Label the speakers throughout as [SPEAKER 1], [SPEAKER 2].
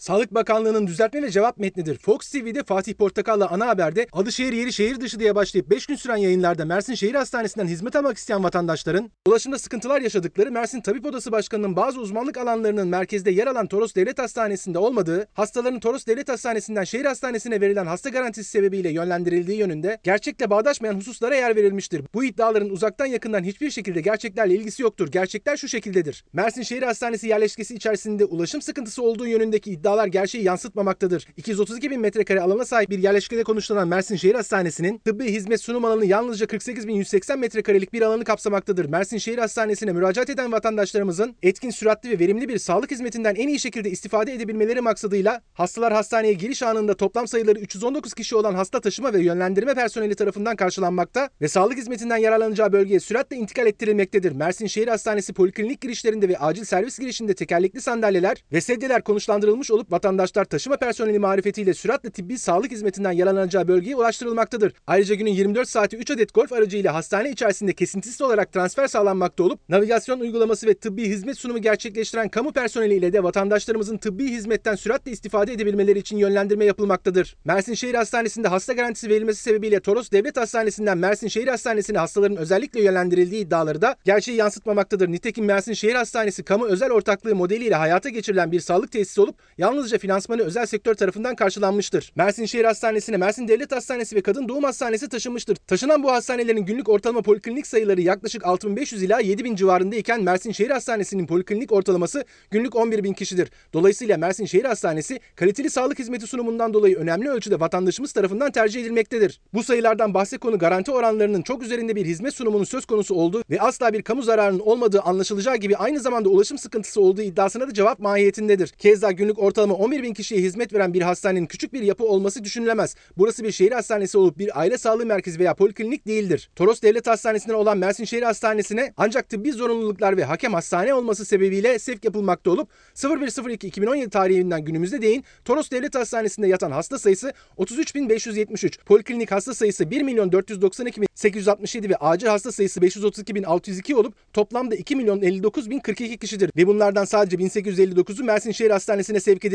[SPEAKER 1] Sağlık Bakanlığı'nın düzeltme ve cevap metnidir. Fox TV'de Fatih Portakal'la ana haberde adı şehir yeri şehir dışı diye başlayıp 5 gün süren yayınlarda Mersin Şehir Hastanesi'nden hizmet almak isteyen vatandaşların ulaşımda sıkıntılar yaşadıkları Mersin Tabip Odası Başkanı'nın bazı uzmanlık alanlarının merkezde yer alan Toros Devlet Hastanesi'nde olmadığı, hastaların Toros Devlet Hastanesi'nden şehir hastanesine verilen hasta garantisi sebebiyle yönlendirildiği yönünde gerçekle bağdaşmayan hususlara yer verilmiştir. Bu iddiaların uzaktan yakından hiçbir şekilde gerçeklerle ilgisi yoktur. Gerçekler şu şekildedir. Mersin Şehir Hastanesi yerleşkesi içerisinde ulaşım sıkıntısı olduğu yönündeki iddia iddialar gerçeği yansıtmamaktadır. 232 bin metrekare alana sahip bir yerleşkede konuşulan Mersin Şehir Hastanesi'nin tıbbi hizmet sunum alanı yalnızca 48.180 metrekarelik bir alanı kapsamaktadır. Mersin Şehir Hastanesi'ne müracaat eden vatandaşlarımızın etkin, süratli ve verimli bir sağlık hizmetinden en iyi şekilde istifade edebilmeleri maksadıyla hastalar hastaneye giriş anında toplam sayıları 319 kişi olan hasta taşıma ve yönlendirme personeli tarafından karşılanmakta ve sağlık hizmetinden yararlanacağı bölgeye süratle intikal ettirilmektedir. Mersin Şehir Hastanesi poliklinik girişlerinde ve acil servis girişinde tekerlekli sandalyeler ve sedyeler konuşlandırılmış olup olup vatandaşlar taşıma personeli marifetiyle süratle tıbbi sağlık hizmetinden yararlanacağı bölgeye ulaştırılmaktadır. Ayrıca günün 24 saati 3 adet golf aracı ile hastane içerisinde kesintisiz olarak transfer sağlanmakta olup navigasyon uygulaması ve tıbbi hizmet sunumu gerçekleştiren kamu personeli ile de vatandaşlarımızın tıbbi hizmetten süratle istifade edebilmeleri için yönlendirme yapılmaktadır. Mersin Şehir Hastanesi'nde hasta garantisi verilmesi sebebiyle Toros Devlet Hastanesi'nden Mersin Şehir Hastanesi'ne hastaların özellikle yönlendirildiği iddiaları da gerçeği yansıtmamaktadır. Nitekim Mersin Şehir Hastanesi kamu özel ortaklığı modeliyle hayata geçirilen bir sağlık tesisi olup yalnızca finansmanı özel sektör tarafından karşılanmıştır. Mersin Şehir Hastanesi'ne Mersin Devlet Hastanesi ve Kadın Doğum Hastanesi taşınmıştır. Taşınan bu hastanelerin günlük ortalama poliklinik sayıları yaklaşık 6500 ila 7000 civarında iken Mersin Şehir Hastanesi'nin poliklinik ortalaması günlük 11000 kişidir. Dolayısıyla Mersin Şehir Hastanesi kaliteli sağlık hizmeti sunumundan dolayı önemli ölçüde vatandaşımız tarafından tercih edilmektedir. Bu sayılardan bahse konu garanti oranlarının çok üzerinde bir hizmet sunumunun söz konusu olduğu ve asla bir kamu zararının olmadığı anlaşılacağı gibi aynı zamanda ulaşım sıkıntısı olduğu iddiasına da cevap mahiyetindedir. Keza günlük ortalama 11 bin kişiye hizmet veren bir hastanenin küçük bir yapı olması düşünülemez. Burası bir şehir hastanesi olup bir aile sağlığı merkezi veya poliklinik değildir. Toros Devlet Hastanesi'nden olan Mersin Şehir Hastanesi'ne ancak tıbbi zorunluluklar ve hakem hastane olması sebebiyle sevk yapılmakta olup 01.02.2017 tarihinden günümüzde değin Toros Devlet Hastanesi'nde yatan hasta sayısı 33.573, poliklinik hasta sayısı 1.492.867 ve acil hasta sayısı 532.602 olup toplamda 2.059.042 kişidir ve bunlardan sadece 1859'u Mersin Şehir Hastanesi'ne sevk edilmiştir.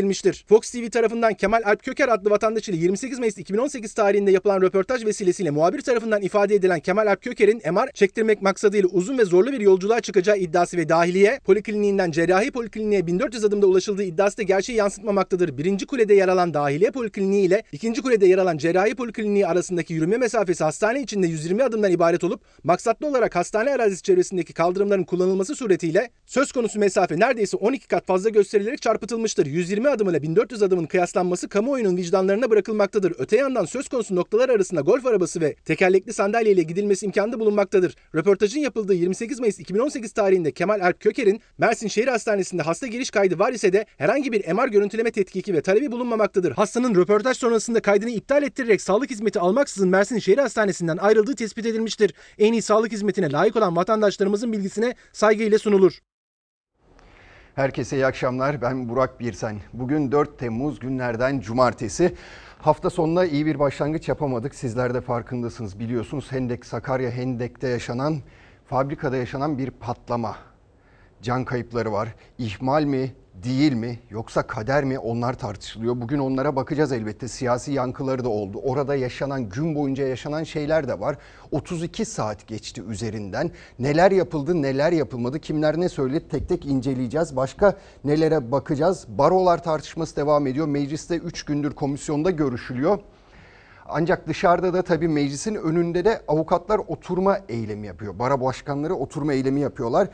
[SPEAKER 1] Fox TV tarafından Kemal Alp Köker adlı vatandaş ile 28 Mayıs 2018 tarihinde yapılan röportaj vesilesiyle muhabir tarafından ifade edilen Kemal Alp Köker'in MR çektirmek maksadıyla uzun ve zorlu bir yolculuğa çıkacağı iddiası ve dahiliye polikliniğinden cerrahi polikliniğe 1400 adımda ulaşıldığı iddiası da gerçeği yansıtmamaktadır. Birinci kulede yer alan dahiliye polikliniği ile ikinci kulede yer alan cerrahi polikliniği arasındaki yürüme mesafesi hastane içinde 120 adımdan ibaret olup maksatlı olarak hastane arazisi çevresindeki kaldırımların kullanılması suretiyle söz konusu mesafe neredeyse 12 kat fazla gösterilerek çarpıtılmıştır. 120 adım ile 1400 adımın kıyaslanması kamuoyunun vicdanlarına bırakılmaktadır. Öte yandan söz konusu noktalar arasında golf arabası ve tekerlekli sandalye ile gidilmesi imkanı bulunmaktadır. Röportajın yapıldığı 28 Mayıs 2018 tarihinde Kemal Alp Köker'in Mersin Şehir Hastanesi'nde hasta giriş kaydı var ise de herhangi bir MR görüntüleme tetkiki ve talebi bulunmamaktadır. Hastanın röportaj sonrasında kaydını iptal ettirerek sağlık hizmeti almaksızın Mersin Şehir Hastanesi'nden ayrıldığı tespit edilmiştir. En iyi sağlık hizmetine layık olan vatandaşlarımızın bilgisine saygıyla sunulur.
[SPEAKER 2] Herkese iyi akşamlar. Ben Burak Birsen. Bugün 4 Temmuz günlerden cumartesi. Hafta sonuna iyi bir başlangıç yapamadık. Sizler de farkındasınız. Biliyorsunuz Hendek Sakarya Hendek'te yaşanan, fabrikada yaşanan bir patlama. Can kayıpları var. İhmal mi, değil mi yoksa kader mi onlar tartışılıyor. Bugün onlara bakacağız elbette. Siyasi yankıları da oldu. Orada yaşanan gün boyunca yaşanan şeyler de var. 32 saat geçti üzerinden. Neler yapıldı, neler yapılmadı, kimler ne söyledi tek tek inceleyeceğiz. Başka nelere bakacağız? Barolar tartışması devam ediyor. Mecliste 3 gündür komisyonda görüşülüyor. Ancak dışarıda da tabii meclisin önünde de avukatlar oturma eylemi yapıyor. Bara başkanları oturma eylemi yapıyorlar.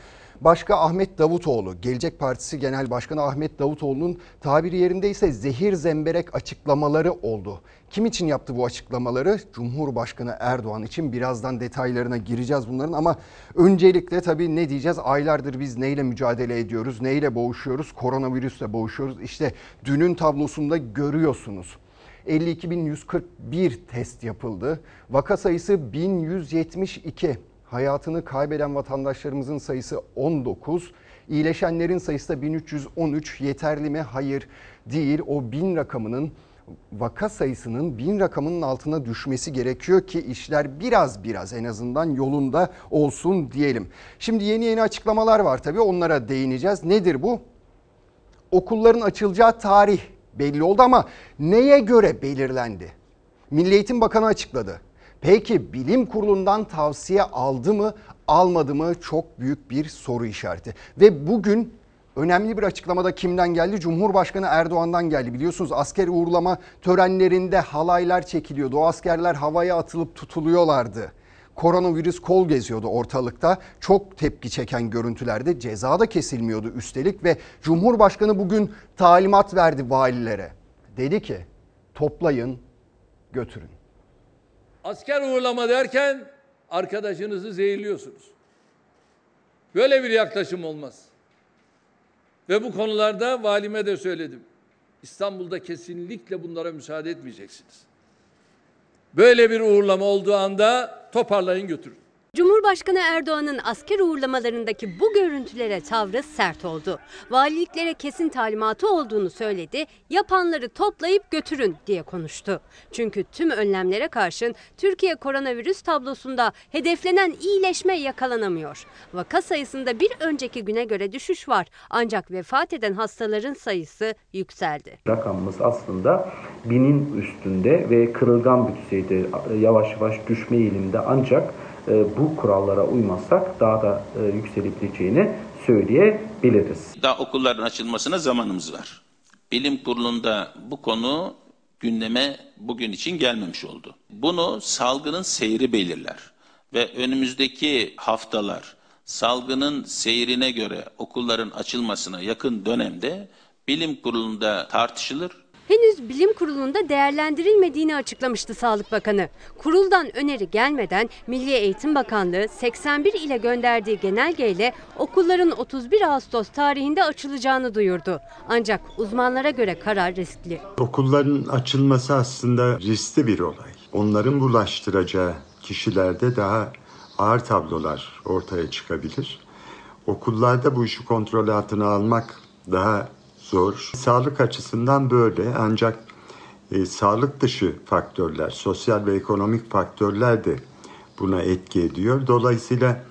[SPEAKER 2] Başka Ahmet Davutoğlu, Gelecek Partisi Genel Başkanı Ahmet Davutoğlu'nun tabiri yerindeyse zehir zemberek açıklamaları oldu. Kim için yaptı bu açıklamaları? Cumhurbaşkanı Erdoğan için birazdan detaylarına gireceğiz bunların ama öncelikle tabii ne diyeceğiz? Aylardır biz neyle mücadele ediyoruz, neyle boğuşuyoruz? Koronavirüsle boğuşuyoruz. İşte dünün tablosunda görüyorsunuz. 52.141 test yapıldı. Vaka sayısı 1172 hayatını kaybeden vatandaşlarımızın sayısı 19. İyileşenlerin sayısı da 1313. Yeterli mi? Hayır değil. O bin rakamının vaka sayısının bin rakamının altına düşmesi gerekiyor ki işler biraz biraz en azından yolunda olsun diyelim. Şimdi yeni yeni açıklamalar var tabii onlara değineceğiz. Nedir bu? Okulların açılacağı tarih belli oldu ama neye göre belirlendi? Milli Eğitim Bakanı açıkladı. Peki bilim kurulundan tavsiye aldı mı almadı mı çok büyük bir soru işareti. Ve bugün önemli bir açıklamada kimden geldi? Cumhurbaşkanı Erdoğan'dan geldi. Biliyorsunuz asker uğurlama törenlerinde halaylar çekiliyordu. O askerler havaya atılıp tutuluyorlardı. Koronavirüs kol geziyordu ortalıkta. Çok tepki çeken görüntülerde ceza da kesilmiyordu üstelik ve Cumhurbaşkanı bugün talimat verdi valilere. Dedi ki toplayın götürün.
[SPEAKER 3] Asker uğurlama derken arkadaşınızı zehirliyorsunuz. Böyle bir yaklaşım olmaz. Ve bu konularda valime de söyledim. İstanbul'da kesinlikle bunlara müsaade etmeyeceksiniz. Böyle bir uğurlama olduğu anda toparlayın götürün.
[SPEAKER 4] Cumhurbaşkanı Erdoğan'ın asker uğurlamalarındaki bu görüntülere tavrı sert oldu. Valiliklere kesin talimatı olduğunu söyledi, yapanları toplayıp götürün diye konuştu. Çünkü tüm önlemlere karşın Türkiye koronavirüs tablosunda hedeflenen iyileşme yakalanamıyor. Vaka sayısında bir önceki güne göre düşüş var ancak vefat eden hastaların sayısı yükseldi.
[SPEAKER 5] Rakamımız aslında binin üstünde ve kırılgan bir düzeyde yavaş yavaş düşme eğilimde ancak bu kurallara uymazsak daha da e, yükselebileceğini söyleyebiliriz.
[SPEAKER 6] Daha okulların açılmasına zamanımız var. Bilim kurulunda bu konu gündeme bugün için gelmemiş oldu. Bunu salgının seyri belirler ve önümüzdeki haftalar salgının seyrine göre okulların açılmasına yakın dönemde bilim kurulunda tartışılır
[SPEAKER 4] henüz bilim kurulunda değerlendirilmediğini açıklamıştı Sağlık Bakanı. Kuruldan öneri gelmeden Milli Eğitim Bakanlığı 81 ile gönderdiği genelgeyle okulların 31 Ağustos tarihinde açılacağını duyurdu. Ancak uzmanlara göre karar riskli.
[SPEAKER 7] Okulların açılması aslında riskli bir olay. Onların bulaştıracağı kişilerde daha ağır tablolar ortaya çıkabilir. Okullarda bu işi kontrol altına almak daha zor. Sağlık açısından böyle ancak e, sağlık dışı faktörler, sosyal ve ekonomik faktörler de buna etki ediyor. Dolayısıyla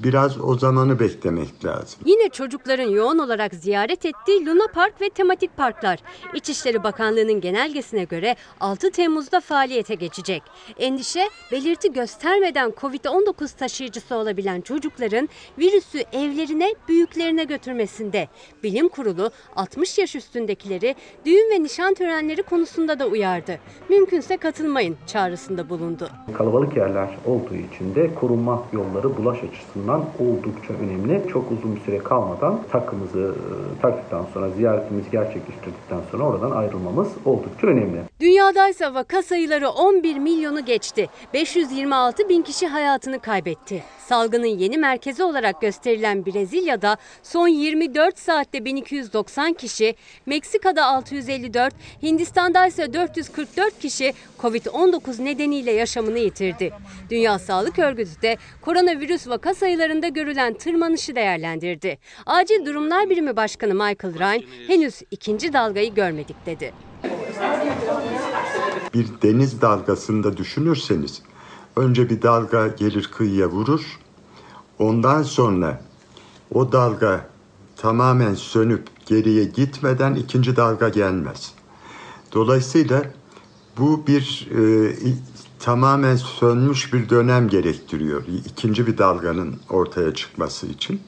[SPEAKER 7] biraz o zamanı beklemek lazım.
[SPEAKER 4] Yine çocukların yoğun olarak ziyaret ettiği Luna Park ve tematik parklar İçişleri Bakanlığı'nın genelgesine göre 6 Temmuz'da faaliyete geçecek. Endişe belirti göstermeden Covid-19 taşıyıcısı olabilen çocukların virüsü evlerine, büyüklerine götürmesinde. Bilim Kurulu 60 yaş üstündekileri düğün ve nişan törenleri konusunda da uyardı. Mümkünse katılmayın çağrısında bulundu.
[SPEAKER 5] Kalabalık yerler olduğu için de korunma yolları bulaş açısından açısından oldukça önemli. Çok uzun bir süre kalmadan takımızı e, taktıktan sonra ziyaretimizi gerçekleştirdikten sonra oradan ayrılmamız oldukça önemli.
[SPEAKER 4] Dünyada ise vaka sayıları 11 milyonu geçti. 526 bin kişi hayatını kaybetti. Salgının yeni merkezi olarak gösterilen Brezilya'da son 24 saatte 1290 kişi, Meksika'da 654, Hindistan'da ise 444 kişi Covid-19 nedeniyle yaşamını yitirdi. Dünya Sağlık Örgütü de koronavirüs vaka sayılarında görülen tırmanışı değerlendirdi. Acil Durumlar Birimi Başkanı Michael Ryan henüz ikinci dalgayı görmedik dedi.
[SPEAKER 7] Bir deniz dalgasında düşünürseniz önce bir dalga gelir kıyıya vurur. Ondan sonra o dalga tamamen sönüp geriye gitmeden ikinci dalga gelmez. Dolayısıyla bu bir e, tamamen sönmüş bir dönem gerektiriyor. ikinci bir dalganın ortaya çıkması için.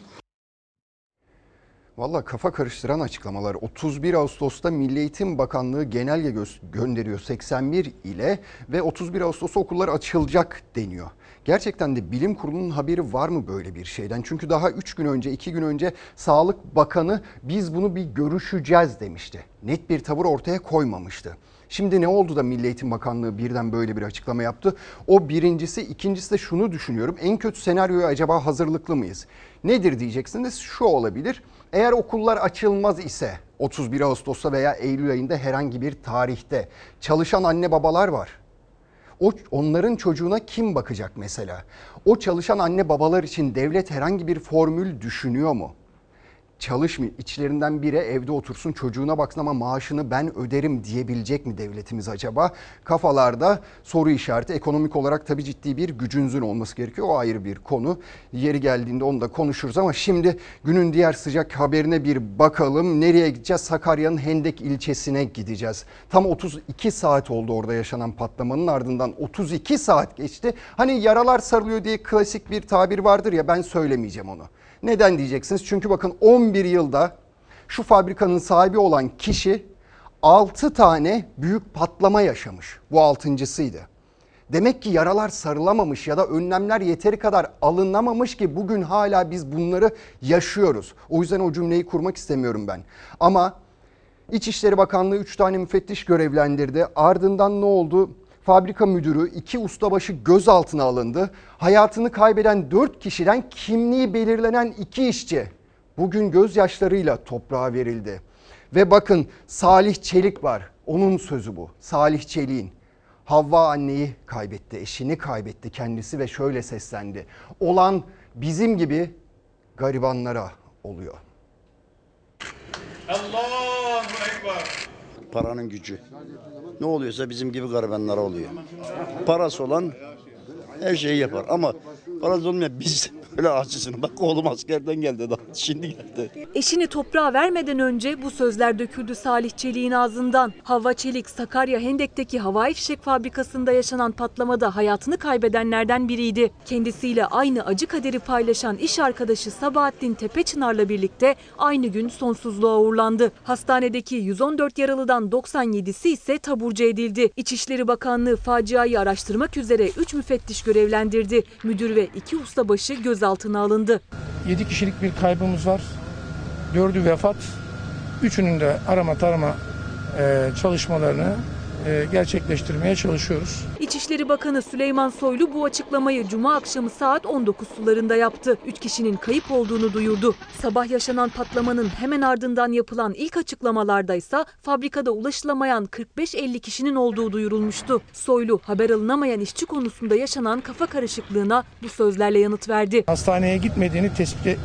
[SPEAKER 2] Valla kafa karıştıran açıklamalar. 31 Ağustos'ta Milli Eğitim Bakanlığı genelge gö gönderiyor 81 ile ve 31 Ağustos'ta okullar açılacak deniyor. Gerçekten de bilim kurulunun haberi var mı böyle bir şeyden? Çünkü daha 3 gün önce 2 gün önce Sağlık Bakanı biz bunu bir görüşeceğiz demişti. Net bir tavır ortaya koymamıştı. Şimdi ne oldu da Milli Eğitim Bakanlığı birden böyle bir açıklama yaptı? O birincisi, ikincisi de şunu düşünüyorum. En kötü senaryoya acaba hazırlıklı mıyız? Nedir diyeceksiniz? Şu olabilir. Eğer okullar açılmaz ise 31 Ağustos'ta veya Eylül ayında herhangi bir tarihte çalışan anne babalar var. O onların çocuğuna kim bakacak mesela? O çalışan anne babalar için devlet herhangi bir formül düşünüyor mu? Çalışmıyor. İçlerinden biri evde otursun çocuğuna baksın ama maaşını ben öderim diyebilecek mi devletimiz acaba? Kafalarda soru işareti. Ekonomik olarak tabii ciddi bir gücünüzün olması gerekiyor. O ayrı bir konu. Yeri geldiğinde onu da konuşuruz ama şimdi günün diğer sıcak haberine bir bakalım. Nereye gideceğiz? Sakarya'nın Hendek ilçesine gideceğiz. Tam 32 saat oldu orada yaşanan patlamanın ardından 32 saat geçti. Hani yaralar sarılıyor diye klasik bir tabir vardır ya ben söylemeyeceğim onu. Neden diyeceksiniz? Çünkü bakın 11 yılda şu fabrikanın sahibi olan kişi 6 tane büyük patlama yaşamış. Bu altıncısıydı. Demek ki yaralar sarılamamış ya da önlemler yeteri kadar alınamamış ki bugün hala biz bunları yaşıyoruz. O yüzden o cümleyi kurmak istemiyorum ben. Ama İçişleri Bakanlığı 3 tane müfettiş görevlendirdi. Ardından ne oldu? Fabrika müdürü, iki ustabaşı gözaltına alındı. Hayatını kaybeden 4 kişiden kimliği belirlenen iki işçi bugün gözyaşlarıyla toprağa verildi. Ve bakın Salih Çelik var. Onun sözü bu. Salih Çelik'in. Havva anneyi kaybetti, eşini kaybetti kendisi ve şöyle seslendi. Olan bizim gibi garibanlara oluyor.
[SPEAKER 8] Paranın gücü. Ne oluyorsa bizim gibi garibanlara oluyor. Parası olan her şeyi yapar ama parası olmayan biz öyle acısını. Bak oğlum askerden geldi daha şimdi geldi.
[SPEAKER 9] Eşini toprağa vermeden önce bu sözler döküldü Salih Çelik'in ağzından. Hava Çelik, Sakarya Hendek'teki havai fişek fabrikasında yaşanan patlamada hayatını kaybedenlerden biriydi. Kendisiyle aynı acı kaderi paylaşan iş arkadaşı Sabahattin Tepeçınar'la birlikte aynı gün sonsuzluğa uğurlandı. Hastanedeki 114 yaralıdan 97'si ise taburcu edildi. İçişleri Bakanlığı faciayı araştırmak üzere 3 müfettiş görevlendirdi. Müdür ve 2 ustabaşı gözaltına alındı.
[SPEAKER 10] 7 kişilik bir kaybımız var. 4'ü vefat. Üçünün de arama tarama e, çalışmalarını gerçekleştirmeye çalışıyoruz.
[SPEAKER 9] İçişleri Bakanı Süleyman Soylu bu açıklamayı Cuma akşamı saat 19 sularında yaptı. 3 kişinin kayıp olduğunu duyurdu. Sabah yaşanan patlamanın hemen ardından yapılan ilk açıklamalarda ise fabrikada ulaşılamayan 45-50 kişinin olduğu duyurulmuştu. Soylu haber alınamayan işçi konusunda yaşanan kafa karışıklığına bu sözlerle yanıt verdi.
[SPEAKER 10] Hastaneye gitmediğini tespit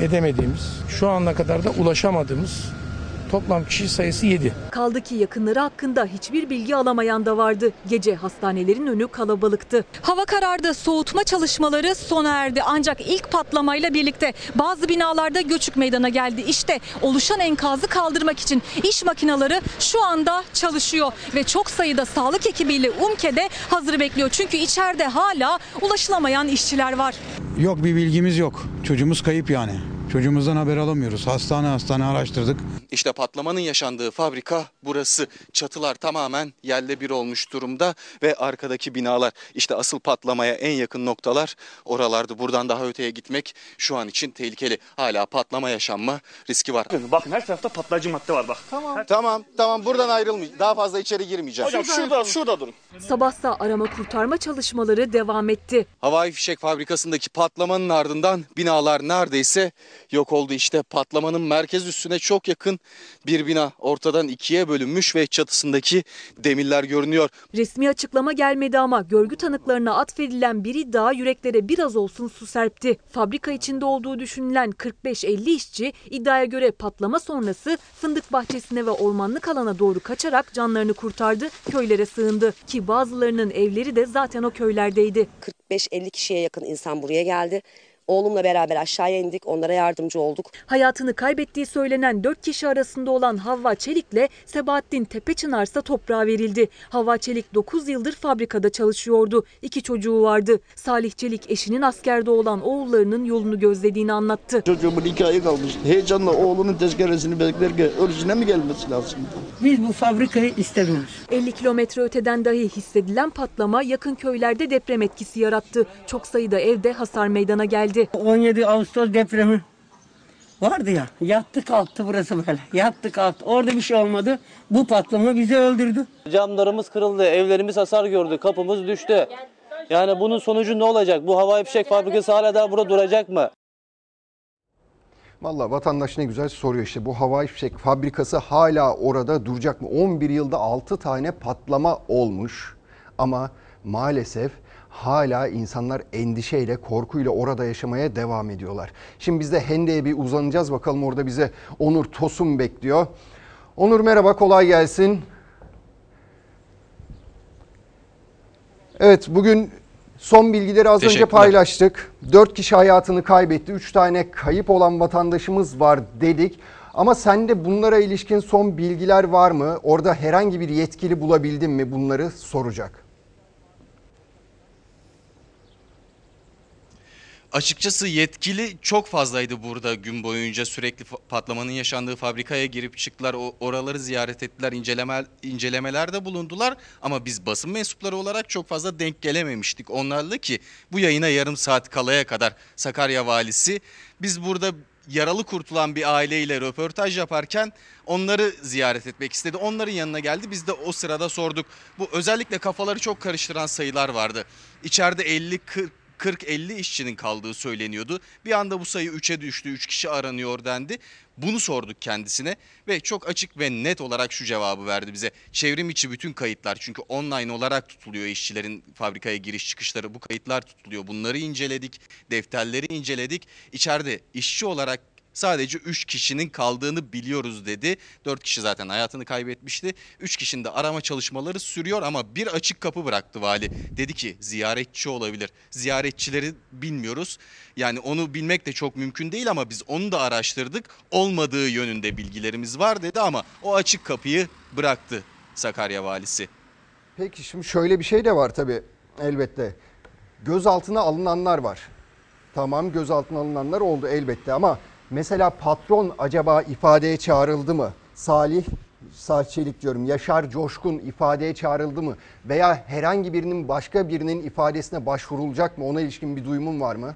[SPEAKER 10] edemediğimiz, şu ana kadar da ulaşamadığımız toplam kişi sayısı 7.
[SPEAKER 9] Kaldı ki yakınları hakkında hiçbir bilgi alamayan da vardı. Gece hastanelerin önü kalabalıktı. Hava karardı, soğutma çalışmaları sona erdi. Ancak ilk patlamayla birlikte bazı binalarda göçük meydana geldi. İşte oluşan enkazı kaldırmak için iş makineleri şu anda çalışıyor. Ve çok sayıda sağlık ekibiyle UMKE'de hazır bekliyor. Çünkü içeride hala ulaşılamayan işçiler var.
[SPEAKER 11] Yok bir bilgimiz yok. Çocuğumuz kayıp yani. Çocuğumuzdan haber alamıyoruz. Hastane hastane araştırdık.
[SPEAKER 12] İşte patlamanın yaşandığı fabrika burası. Çatılar tamamen yerle bir olmuş durumda ve arkadaki binalar işte asıl patlamaya en yakın noktalar oralardı. Buradan daha öteye gitmek şu an için tehlikeli. Hala patlama yaşanma riski var.
[SPEAKER 13] Bakın her tarafta patlayıcı madde var bak.
[SPEAKER 12] Tamam tamam tamam buradan ayrılmayacağım. Daha fazla içeri girmeyeceğim.
[SPEAKER 13] Hocam şurada şurada durun.
[SPEAKER 9] Sabahsa arama kurtarma çalışmaları devam etti.
[SPEAKER 12] Havai fişek fabrikasındaki patlamanın ardından binalar neredeyse yok oldu. İşte patlamanın merkez üstüne çok yakın bir bina ortadan ikiye bölünmüş ve çatısındaki demirler görünüyor.
[SPEAKER 9] Resmi açıklama gelmedi ama görgü tanıklarına atfedilen bir iddia yüreklere biraz olsun su serpti. Fabrika içinde olduğu düşünülen 45-50 işçi iddiaya göre patlama sonrası fındık bahçesine ve ormanlık alana doğru kaçarak canlarını kurtardı, köylere sığındı. Ki bazılarının evleri de zaten o köylerdeydi.
[SPEAKER 14] 45-50 kişiye yakın insan buraya geldi. Oğlumla beraber aşağıya indik, onlara yardımcı olduk.
[SPEAKER 9] Hayatını kaybettiği söylenen 4 kişi arasında olan Havva Çelik'le Sebahattin Tepeçınar ise toprağa verildi. Havva Çelik 9 yıldır fabrikada çalışıyordu. İki çocuğu vardı. Salih Çelik eşinin askerde olan oğullarının yolunu gözlediğini anlattı.
[SPEAKER 8] Çocuğumun iki ayı kalmış. Heyecanla oğlunun tezkeresini beklerken ölüsüne mi gelmesi lazım?
[SPEAKER 15] Biz bu fabrikayı istemiyoruz.
[SPEAKER 9] 50 kilometre öteden dahi hissedilen patlama yakın köylerde deprem etkisi yarattı. Çok sayıda evde hasar meydana geldi.
[SPEAKER 15] 17 Ağustos depremi vardı ya. Yattı kalktı burası böyle. Yattı kalktı. Orada bir şey olmadı. Bu patlama bizi öldürdü.
[SPEAKER 16] Camlarımız kırıldı, evlerimiz hasar gördü, kapımız düştü. Yani bunun sonucu ne olacak? Bu havai fişek fabrikası hala daha burada duracak mı?
[SPEAKER 2] Valla vatandaş ne güzel soruyor işte bu havai fişek fabrikası hala orada duracak mı? 11 yılda 6 tane patlama olmuş ama maalesef hala insanlar endişeyle, korkuyla orada yaşamaya devam ediyorlar. Şimdi biz de Hende'ye bir uzanacağız bakalım orada bize Onur Tosun bekliyor. Onur merhaba kolay gelsin. Evet bugün son bilgileri az önce paylaştık. 4 kişi hayatını kaybetti. 3 tane kayıp olan vatandaşımız var dedik. Ama sende bunlara ilişkin son bilgiler var mı? Orada herhangi bir yetkili bulabildin mi? Bunları soracak.
[SPEAKER 12] Açıkçası yetkili çok fazlaydı burada gün boyunca sürekli patlamanın yaşandığı fabrikaya girip çıktılar. O oraları ziyaret ettiler, inceleme incelemelerde bulundular ama biz basın mensupları olarak çok fazla denk gelememiştik onlarla ki bu yayına yarım saat kalaya kadar Sakarya valisi biz burada yaralı kurtulan bir aileyle röportaj yaparken onları ziyaret etmek istedi. Onların yanına geldi. Biz de o sırada sorduk. Bu özellikle kafaları çok karıştıran sayılar vardı. İçeride 50 40 40-50 işçinin kaldığı söyleniyordu. Bir anda bu sayı 3'e düştü, 3 kişi aranıyor dendi. Bunu sorduk kendisine ve çok açık ve net olarak şu cevabı verdi bize. Çevrim içi bütün kayıtlar çünkü online olarak tutuluyor işçilerin fabrikaya giriş çıkışları bu kayıtlar tutuluyor. Bunları inceledik, defterleri inceledik. İçeride işçi olarak sadece 3 kişinin kaldığını biliyoruz dedi. 4 kişi zaten hayatını kaybetmişti. 3 kişinin de arama çalışmaları sürüyor ama bir açık kapı bıraktı vali. Dedi ki ziyaretçi olabilir. Ziyaretçileri bilmiyoruz. Yani onu bilmek de çok mümkün değil ama biz onu da araştırdık. Olmadığı yönünde bilgilerimiz var dedi ama o açık kapıyı bıraktı Sakarya valisi.
[SPEAKER 2] Peki şimdi şöyle bir şey de var tabii elbette. Gözaltına alınanlar var. Tamam gözaltına alınanlar oldu elbette ama mesela patron acaba ifadeye çağrıldı mı? Salih Salih Çelik diyorum. Yaşar Coşkun ifadeye çağrıldı mı? Veya herhangi birinin başka birinin ifadesine başvurulacak mı? Ona ilişkin bir duyumun var mı?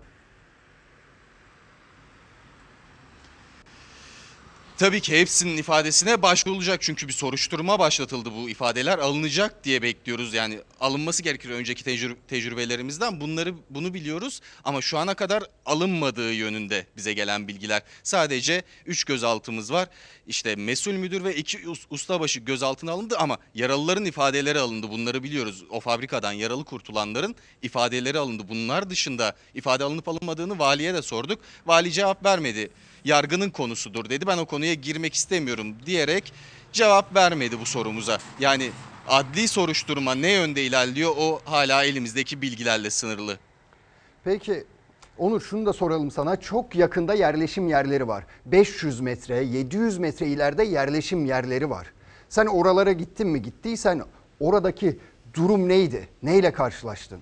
[SPEAKER 12] Tabii ki hepsinin ifadesine başvurulacak çünkü bir soruşturma başlatıldı bu ifadeler alınacak diye bekliyoruz. Yani alınması gerekir önceki tecrü- tecrübelerimizden bunları bunu biliyoruz ama şu ana kadar alınmadığı yönünde bize gelen bilgiler. Sadece 3 gözaltımız var. İşte mesul müdür ve 2 ustabaşı gözaltına alındı ama yaralıların ifadeleri alındı. Bunları biliyoruz. O fabrikadan yaralı kurtulanların ifadeleri alındı. Bunlar dışında ifade alınıp alınmadığını valiye de sorduk. Vali cevap vermedi yargının konusudur dedi. Ben o konuya girmek istemiyorum diyerek cevap vermedi bu sorumuza. Yani adli soruşturma ne yönde ilerliyor o hala elimizdeki bilgilerle sınırlı.
[SPEAKER 2] Peki Onur şunu da soralım sana. Çok yakında yerleşim yerleri var. 500 metre, 700 metre ileride yerleşim yerleri var. Sen oralara gittin mi? Gittiysen oradaki durum neydi? Neyle karşılaştın?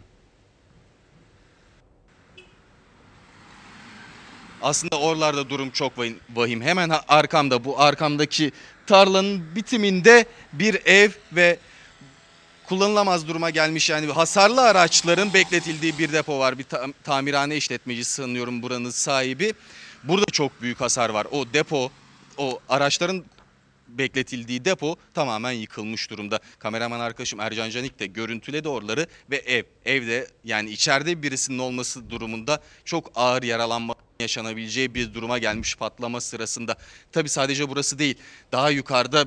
[SPEAKER 12] Aslında oralarda durum çok vahim-. Hemen arkamda bu arkamdaki tarlanın bitiminde bir ev ve kullanılamaz duruma gelmiş yani hasarlı araçların bekletildiği bir depo var. Bir ta- tamirhane işletmecisi sanıyorum buranın sahibi. Burada çok büyük hasar var. O depo, o araçların bekletildiği depo tamamen yıkılmış durumda. Kameraman arkadaşım Ercan Canik de görüntüledi oraları ve ev, evde yani içeride birisinin olması durumunda çok ağır yaralanma yaşanabileceği bir duruma gelmiş patlama sırasında. Tabi sadece burası değil daha yukarıda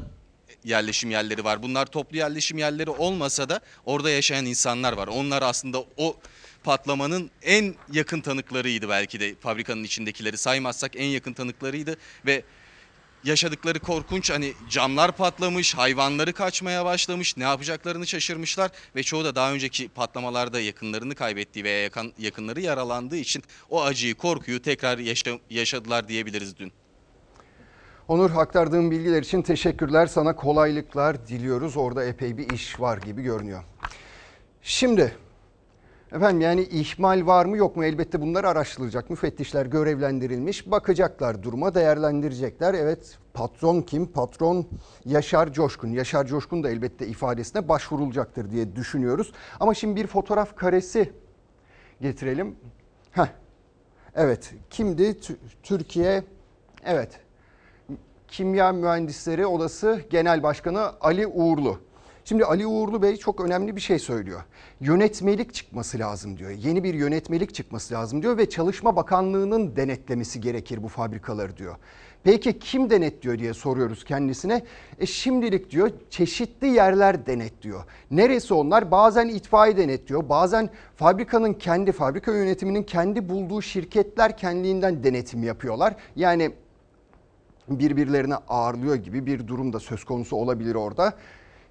[SPEAKER 12] yerleşim yerleri var. Bunlar toplu yerleşim yerleri olmasa da orada yaşayan insanlar var. Onlar aslında o patlamanın en yakın tanıklarıydı belki de fabrikanın içindekileri saymazsak en yakın tanıklarıydı ve yaşadıkları korkunç hani camlar patlamış, hayvanları kaçmaya başlamış, ne yapacaklarını şaşırmışlar ve çoğu da daha önceki patlamalarda yakınlarını kaybettiği veya yakın, yakınları yaralandığı için o acıyı, korkuyu tekrar yaşa- yaşadılar diyebiliriz dün.
[SPEAKER 2] Onur aktardığın bilgiler için teşekkürler. Sana kolaylıklar diliyoruz. Orada epey bir iş var gibi görünüyor. Şimdi efendim yani ihmal var mı yok mu elbette bunlar araştırılacak. Müfettişler görevlendirilmiş. Bakacaklar duruma değerlendirecekler. Evet patron kim? Patron Yaşar Coşkun. Yaşar Coşkun da elbette ifadesine başvurulacaktır diye düşünüyoruz. Ama şimdi bir fotoğraf karesi getirelim. Heh. Evet kimdi? Tü- Türkiye evet Kimya Mühendisleri Odası Genel Başkanı Ali Uğurlu. Şimdi Ali Uğurlu Bey çok önemli bir şey söylüyor. Yönetmelik çıkması lazım diyor. Yeni bir yönetmelik çıkması lazım diyor ve Çalışma Bakanlığı'nın denetlemesi gerekir bu fabrikaları diyor. Peki kim denetliyor diye soruyoruz kendisine. E şimdilik diyor çeşitli yerler denetliyor. Neresi onlar? Bazen itfaiye denetliyor. Bazen fabrikanın kendi fabrika yönetiminin kendi bulduğu şirketler kendiliğinden denetim yapıyorlar. Yani birbirlerine ağırlıyor gibi bir durum da söz konusu olabilir orada.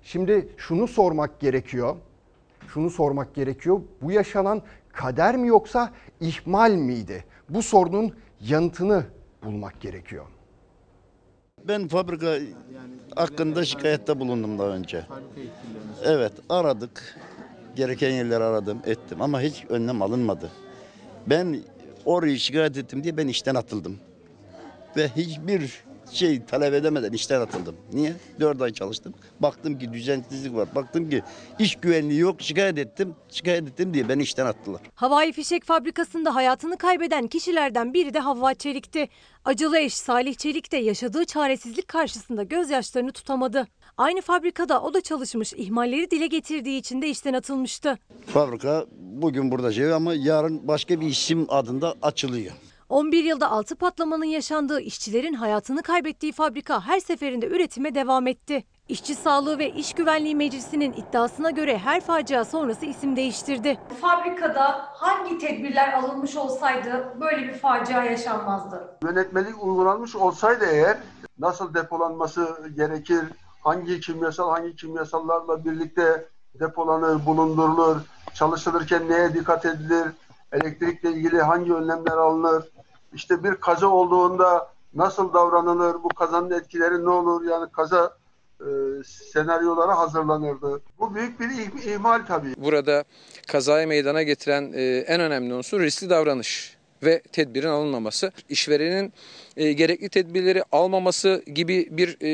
[SPEAKER 2] Şimdi şunu sormak gerekiyor. Şunu sormak gerekiyor. Bu yaşanan kader mi yoksa ihmal miydi? Bu sorunun yanıtını bulmak gerekiyor.
[SPEAKER 8] Ben fabrika hakkında şikayette bulundum daha önce. Evet aradık. Gereken yerleri aradım ettim ama hiç önlem alınmadı. Ben orayı şikayet ettim diye ben işten atıldım. Ve hiçbir şey talep edemeden işten atıldım. Niye? Dört ay çalıştım. Baktım ki düzensizlik var. Baktım ki iş güvenliği yok. Şikayet ettim. Şikayet ettim diye beni işten attılar.
[SPEAKER 17] Havai fişek fabrikasında hayatını kaybeden kişilerden biri de Havva Çelik'ti. Acılı eş Salih Çelik de yaşadığı çaresizlik karşısında gözyaşlarını tutamadı. Aynı fabrikada o da çalışmış, ihmalleri dile getirdiği için de işten atılmıştı.
[SPEAKER 8] Fabrika bugün burada şey ama yarın başka bir isim adında açılıyor.
[SPEAKER 17] 11 yılda 6 patlamanın yaşandığı işçilerin hayatını kaybettiği fabrika her seferinde üretime devam etti. İşçi Sağlığı ve İş Güvenliği Meclisi'nin iddiasına göre her facia sonrası isim değiştirdi.
[SPEAKER 18] Fabrikada hangi tedbirler alınmış olsaydı böyle bir facia yaşanmazdı?
[SPEAKER 19] Yönetmelik uygulanmış olsaydı eğer nasıl depolanması gerekir, hangi kimyasal hangi kimyasallarla birlikte depolanır, bulundurulur, çalışılırken neye dikkat edilir, elektrikle ilgili hangi önlemler alınır, işte bir kaza olduğunda nasıl davranılır, bu kazanın etkileri ne olur yani kaza e, senaryoları hazırlanırdı. Bu büyük bir ih- ihmal tabii.
[SPEAKER 20] Burada kazayı meydana getiren e, en önemli unsur riskli davranış ve tedbirin alınmaması. İşverenin e, gerekli tedbirleri almaması gibi bir e,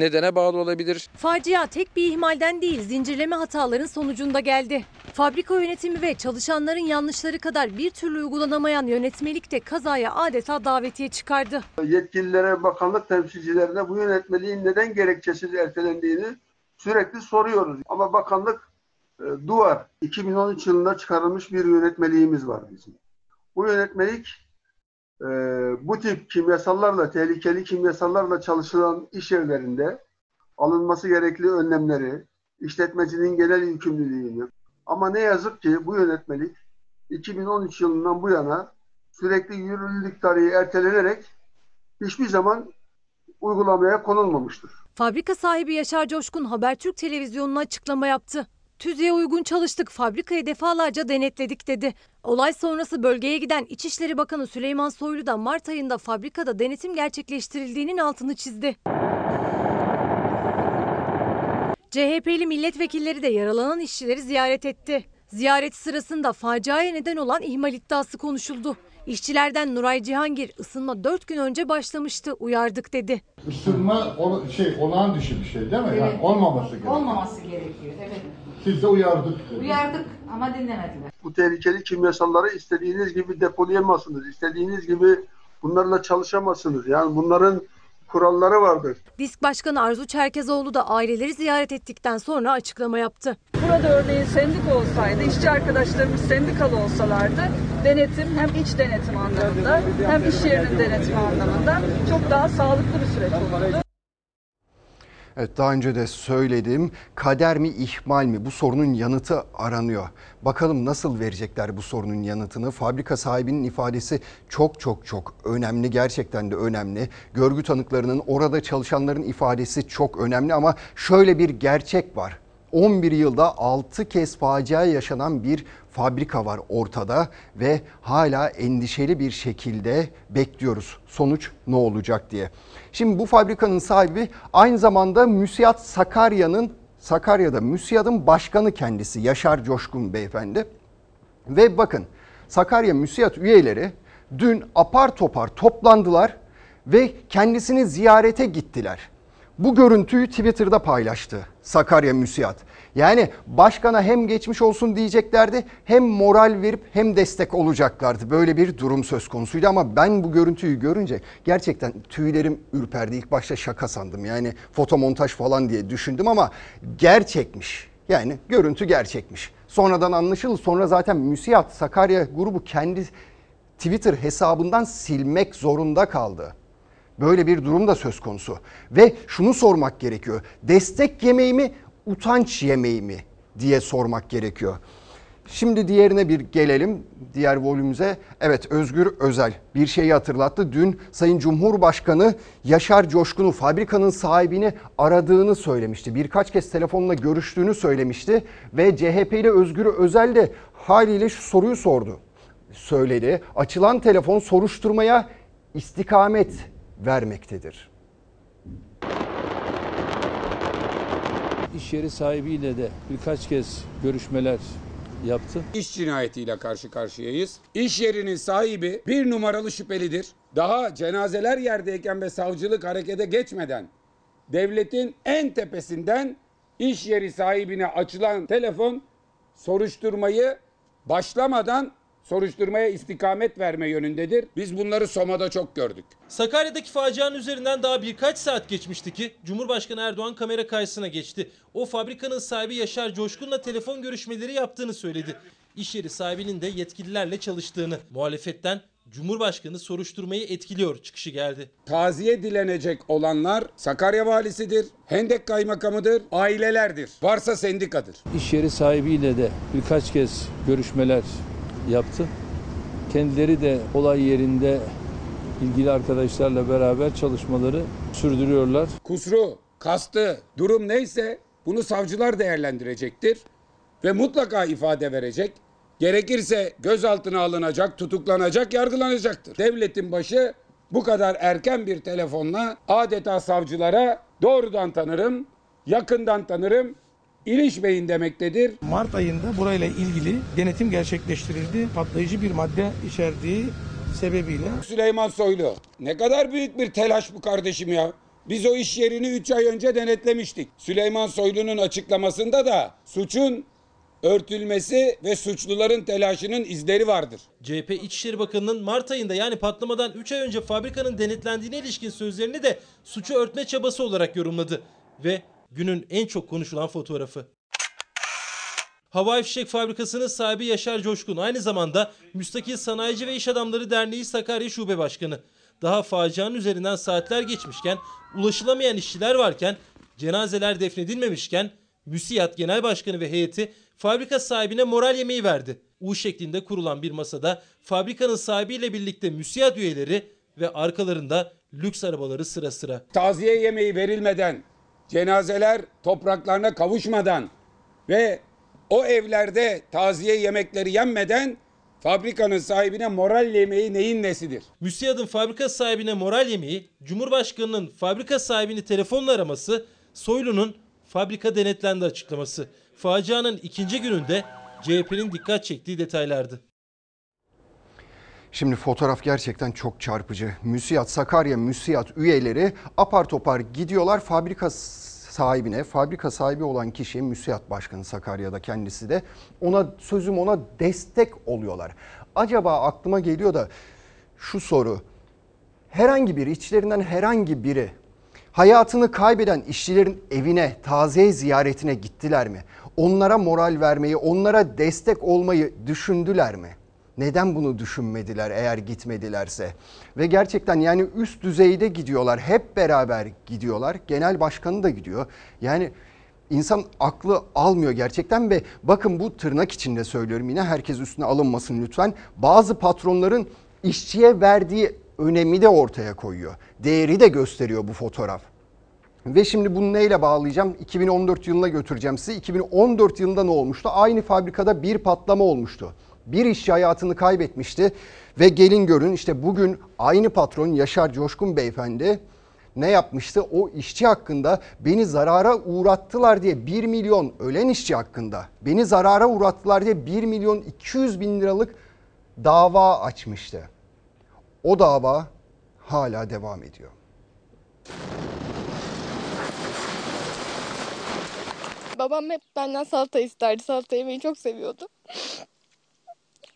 [SPEAKER 20] nedene bağlı olabilir.
[SPEAKER 17] Facia tek bir ihmalden değil zincirleme hataların sonucunda geldi. Fabrika yönetimi ve çalışanların yanlışları kadar bir türlü uygulanamayan yönetmelik de kazaya adeta davetiye çıkardı.
[SPEAKER 19] Yetkililere, bakanlık temsilcilerine bu yönetmeliğin neden gerekçesiz ertelendiğini sürekli soruyoruz. Ama bakanlık e, duvar 2013 yılında çıkarılmış bir yönetmeliğimiz var bizim. Bu yönetmelik e, bu tip kimyasallarla, tehlikeli kimyasallarla çalışılan iş yerlerinde alınması gerekli önlemleri, işletmecinin genel yükümlülüğünü. Ama ne yazık ki bu yönetmelik 2013 yılından bu yana sürekli yürürlülük tarihi ertelenerek hiçbir zaman uygulamaya konulmamıştır.
[SPEAKER 17] Fabrika sahibi Yaşar Coşkun Habertürk televizyonuna açıklama yaptı. Tüzüğe uygun çalıştık, fabrikayı defalarca denetledik dedi. Olay sonrası bölgeye giden İçişleri Bakanı Süleyman Soylu da Mart ayında fabrikada denetim gerçekleştirildiğinin altını çizdi. CHP'li milletvekilleri de yaralanan işçileri ziyaret etti. Ziyaret sırasında faciaya neden olan ihmal iddiası konuşuldu. İşçilerden Nuray Cihangir ısınma 4 gün önce başlamıştı uyardık dedi.
[SPEAKER 11] Isınma ol- şey olağan dışı bir şey değil mi? Yani
[SPEAKER 18] Evet.
[SPEAKER 11] olmaması gerekiyor.
[SPEAKER 18] Olmaması gerekiyor. Evet.
[SPEAKER 11] Siz de uyardık. dediniz.
[SPEAKER 18] Uyardık ama dinlemediler.
[SPEAKER 19] Bu tehlikeli kimyasalları istediğiniz gibi depolayamazsınız. İstediğiniz gibi bunlarla çalışamazsınız. Yani bunların kuralları vardır.
[SPEAKER 17] Disk Başkanı Arzu Çerkezoğlu da aileleri ziyaret ettikten sonra açıklama yaptı.
[SPEAKER 21] Burada örneğin sendik olsaydı, işçi arkadaşlarımız sendikalı olsalardı denetim hem iç denetim anlamında hem iş yerinin denetimi anlamında çok daha sağlıklı bir süreç olurdu.
[SPEAKER 2] Evet daha önce de söyledim. Kader mi ihmal mi bu sorunun yanıtı aranıyor. Bakalım nasıl verecekler bu sorunun yanıtını. Fabrika sahibinin ifadesi çok çok çok önemli. Gerçekten de önemli. Görgü tanıklarının orada çalışanların ifadesi çok önemli ama şöyle bir gerçek var. 11 yılda 6 kez facia yaşanan bir fabrika var ortada ve hala endişeli bir şekilde bekliyoruz sonuç ne olacak diye. Şimdi bu fabrikanın sahibi aynı zamanda Müsiyat Sakarya'nın Sakarya'da Müsiyat'ın başkanı kendisi Yaşar Coşkun beyefendi. Ve bakın Sakarya Müsiyat üyeleri dün apar topar toplandılar ve kendisini ziyarete gittiler. Bu görüntüyü Twitter'da paylaştı Sakarya Müsiyat. Yani başkana hem geçmiş olsun diyeceklerdi hem moral verip hem destek olacaklardı. Böyle bir durum söz konusuydu ama ben bu görüntüyü görünce gerçekten tüylerim ürperdi. İlk başta şaka sandım yani fotomontaj falan diye düşündüm ama gerçekmiş. Yani görüntü gerçekmiş. Sonradan anlaşıldı. Sonra zaten Müsiyat Sakarya grubu kendi Twitter hesabından silmek zorunda kaldı. Böyle bir durum da söz konusu. Ve şunu sormak gerekiyor. Destek yemeği mi, utanç yemeği mi diye sormak gerekiyor. Şimdi diğerine bir gelelim. Diğer volümümüze. Evet Özgür Özel bir şeyi hatırlattı. Dün Sayın Cumhurbaşkanı Yaşar Coşkun'u fabrikanın sahibini aradığını söylemişti. Birkaç kez telefonla görüştüğünü söylemişti. Ve CHP'li Özgür Özel de haliyle şu soruyu sordu. Söyledi. Açılan telefon soruşturmaya istikamet vermektedir.
[SPEAKER 3] İş yeri sahibiyle de birkaç kez görüşmeler yaptı.
[SPEAKER 22] İş cinayetiyle karşı karşıyayız. İş yerinin sahibi bir numaralı şüphelidir. Daha cenazeler yerdeyken ve savcılık harekete geçmeden devletin en tepesinden iş yeri sahibine açılan telefon soruşturmayı başlamadan soruşturmaya istikamet verme yönündedir. Biz bunları Soma'da çok gördük.
[SPEAKER 23] Sakarya'daki facianın üzerinden daha birkaç saat geçmişti ki Cumhurbaşkanı Erdoğan kamera karşısına geçti. O fabrikanın sahibi Yaşar Coşkun'la telefon görüşmeleri yaptığını söyledi. İş yeri sahibinin de yetkililerle çalıştığını, muhalefetten Cumhurbaşkanı soruşturmayı etkiliyor çıkışı geldi.
[SPEAKER 22] Taziye dilenecek olanlar Sakarya valisidir, Hendek kaymakamıdır, ailelerdir. Varsa sendikadır.
[SPEAKER 3] İş yeri sahibiyle de birkaç kez görüşmeler yaptı. Kendileri de olay yerinde ilgili arkadaşlarla beraber çalışmaları sürdürüyorlar.
[SPEAKER 22] Kusru, kastı, durum neyse bunu savcılar değerlendirecektir ve mutlaka ifade verecek. Gerekirse gözaltına alınacak, tutuklanacak, yargılanacaktır. Devletin başı bu kadar erken bir telefonla adeta savcılara doğrudan tanırım, yakından tanırım, ilişmeyin demektedir.
[SPEAKER 10] Mart ayında burayla ilgili denetim gerçekleştirildi. Patlayıcı bir madde içerdiği sebebiyle.
[SPEAKER 22] Süleyman Soylu. Ne kadar büyük bir telaş bu kardeşim ya. Biz o iş yerini 3 ay önce denetlemiştik. Süleyman Soylu'nun açıklamasında da suçun örtülmesi ve suçluların telaşının izleri vardır.
[SPEAKER 23] CHP İçişleri Bakanı'nın Mart ayında yani patlamadan 3 ay önce fabrikanın denetlendiğine ilişkin sözlerini de suçu örtme çabası olarak yorumladı. Ve günün en çok konuşulan fotoğrafı. Havai Fişek Fabrikası'nın sahibi Yaşar Coşkun aynı zamanda Müstakil Sanayici ve İş Adamları Derneği Sakarya Şube Başkanı. Daha facianın üzerinden saatler geçmişken, ulaşılamayan işçiler varken, cenazeler defnedilmemişken MÜSİAD Genel Başkanı ve heyeti fabrika sahibine moral yemeği verdi. U şeklinde kurulan bir masada fabrikanın sahibiyle birlikte MÜSİAD üyeleri ve arkalarında lüks arabaları sıra sıra.
[SPEAKER 22] Taziye yemeği verilmeden, cenazeler topraklarına kavuşmadan ve o evlerde taziye yemekleri yenmeden fabrikanın sahibine moral yemeği neyin nesidir?
[SPEAKER 23] MÜSİAD'ın fabrika sahibine moral yemeği, Cumhurbaşkanı'nın fabrika sahibini telefonla araması, Soylu'nun fabrika denetlendi açıklaması. Facianın ikinci gününde CHP'nin dikkat çektiği detaylardı.
[SPEAKER 2] Şimdi fotoğraf gerçekten çok çarpıcı. Müsiyat Sakarya Müsiyat üyeleri apar topar gidiyorlar fabrika sahibine, fabrika sahibi olan kişi Müsiyat Başkanı Sakarya'da kendisi de ona sözüm ona destek oluyorlar. Acaba aklıma geliyor da şu soru. Herhangi biri içlerinden herhangi biri hayatını kaybeden işçilerin evine, taziye ziyaretine gittiler mi? Onlara moral vermeyi, onlara destek olmayı düşündüler mi? Neden bunu düşünmediler eğer gitmedilerse? Ve gerçekten yani üst düzeyde gidiyorlar. Hep beraber gidiyorlar. Genel başkanı da gidiyor. Yani insan aklı almıyor gerçekten ve bakın bu tırnak içinde söylüyorum yine herkes üstüne alınmasın lütfen. Bazı patronların işçiye verdiği önemi de ortaya koyuyor. Değeri de gösteriyor bu fotoğraf. Ve şimdi bunu neyle bağlayacağım? 2014 yılına götüreceğim sizi. 2014 yılında ne olmuştu? Aynı fabrikada bir patlama olmuştu bir işçi hayatını kaybetmişti ve gelin görün işte bugün aynı patron Yaşar Coşkun beyefendi ne yapmıştı? O işçi hakkında beni zarara uğrattılar diye 1 milyon ölen işçi hakkında beni zarara uğrattılar diye 1 milyon 200 bin liralık dava açmıştı. O dava hala devam ediyor.
[SPEAKER 24] Babam hep benden salata isterdi. Salata yemeyi çok seviyordu.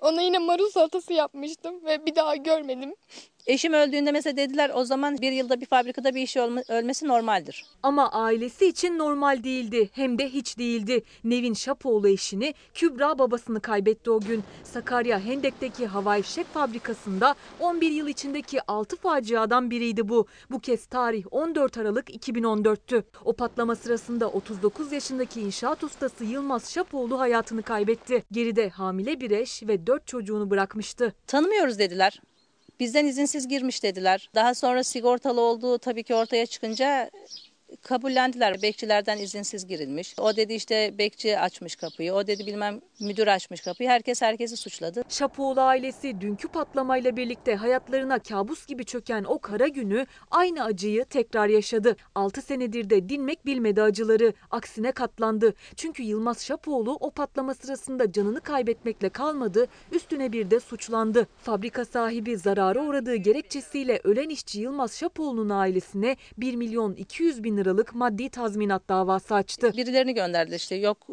[SPEAKER 24] Ona yine marul salatası yapmıştım ve bir daha görmedim.
[SPEAKER 25] Eşim öldüğünde mesela dediler o zaman bir yılda bir fabrikada bir işi ölmesi normaldir.
[SPEAKER 9] Ama ailesi için normal değildi. Hem de hiç değildi. Nevin Şapoğlu eşini, Kübra babasını kaybetti o gün. Sakarya Hendek'teki havai fişek fabrikasında 11 yıl içindeki 6 faciadan biriydi bu. Bu kez tarih 14 Aralık 2014'tü. O patlama sırasında 39 yaşındaki inşaat ustası Yılmaz Şapoğlu hayatını kaybetti. Geride hamile bir eş ve 4 çocuğunu bırakmıştı.
[SPEAKER 25] Tanımıyoruz dediler. Bizden izinsiz girmiş dediler. Daha sonra sigortalı olduğu tabii ki ortaya çıkınca kabullendiler. Bekçilerden izinsiz girilmiş. O dedi işte bekçi açmış kapıyı. O dedi bilmem müdür açmış kapıyı. Herkes herkesi suçladı.
[SPEAKER 9] Şapoğlu ailesi dünkü patlamayla birlikte hayatlarına kabus gibi çöken o kara günü aynı acıyı tekrar yaşadı. 6 senedir de dinmek bilmedi acıları. Aksine katlandı. Çünkü Yılmaz Şapoğlu o patlama sırasında canını kaybetmekle kalmadı. Üstüne bir de suçlandı. Fabrika sahibi zarara uğradığı gerekçesiyle ölen işçi Yılmaz Şapoğlu'nun ailesine 1 milyon 200 bin liralık maddi tazminat davası açtı.
[SPEAKER 25] Birilerini gönderdi işte yok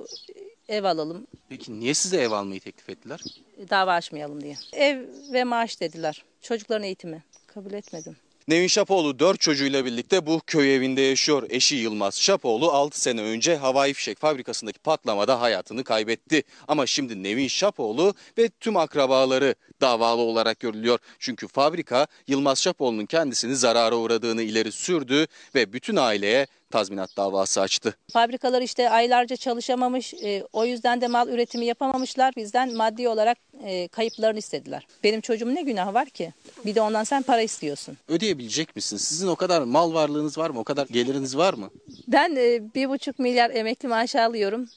[SPEAKER 25] ev alalım
[SPEAKER 12] Peki niye size ev almayı teklif ettiler?
[SPEAKER 25] dava açmayalım diye. Ev ve maaş dediler. Çocukların eğitimi. Kabul etmedim.
[SPEAKER 12] Nevin Şapoğlu 4 çocuğuyla birlikte bu köy evinde yaşıyor. Eşi Yılmaz Şapoğlu 6 sene önce havai fişek fabrikasındaki patlamada hayatını kaybetti. Ama şimdi Nevin Şapoğlu ve tüm akrabaları davalı olarak görülüyor. Çünkü fabrika Yılmaz Şapoğlu'nun kendisini zarara uğradığını ileri sürdü ve bütün aileye tazminat davası açtı.
[SPEAKER 25] Fabrikalar işte aylarca çalışamamış. e, o yüzden de mal üretimi yapamamışlar. Bizden maddi olarak e, kayıplarını istediler. Benim çocuğumun ne günahı var ki? Bir de ondan sen para istiyorsun.
[SPEAKER 12] Ödeyebilecek misiniz? Sizin o kadar mal varlığınız var mı? O kadar geliriniz var mı?
[SPEAKER 25] Ben e, bir buçuk milyar emekli maaşı alıyorum.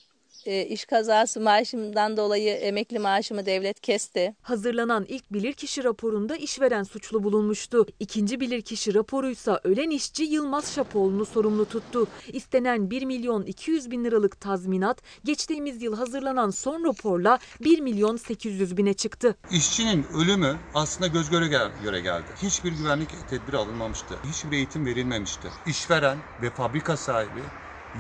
[SPEAKER 25] E, iş kazası maaşımdan dolayı emekli maaşımı devlet kesti.
[SPEAKER 9] Hazırlanan ilk bilirkişi raporunda işveren suçlu bulunmuştu. İkinci bilirkişi raporuysa ölen işçi Yılmaz Şapoğlu'nu sorumlu tuttu. İstenen 1 milyon 200 bin liralık tazminat geçtiğimiz yıl hazırlanan son raporla 1 milyon 800 bine çıktı.
[SPEAKER 26] İşçinin ölümü aslında göz göre gel- göre geldi. Hiçbir güvenlik tedbiri alınmamıştı. Hiçbir eğitim verilmemişti. İşveren ve fabrika sahibi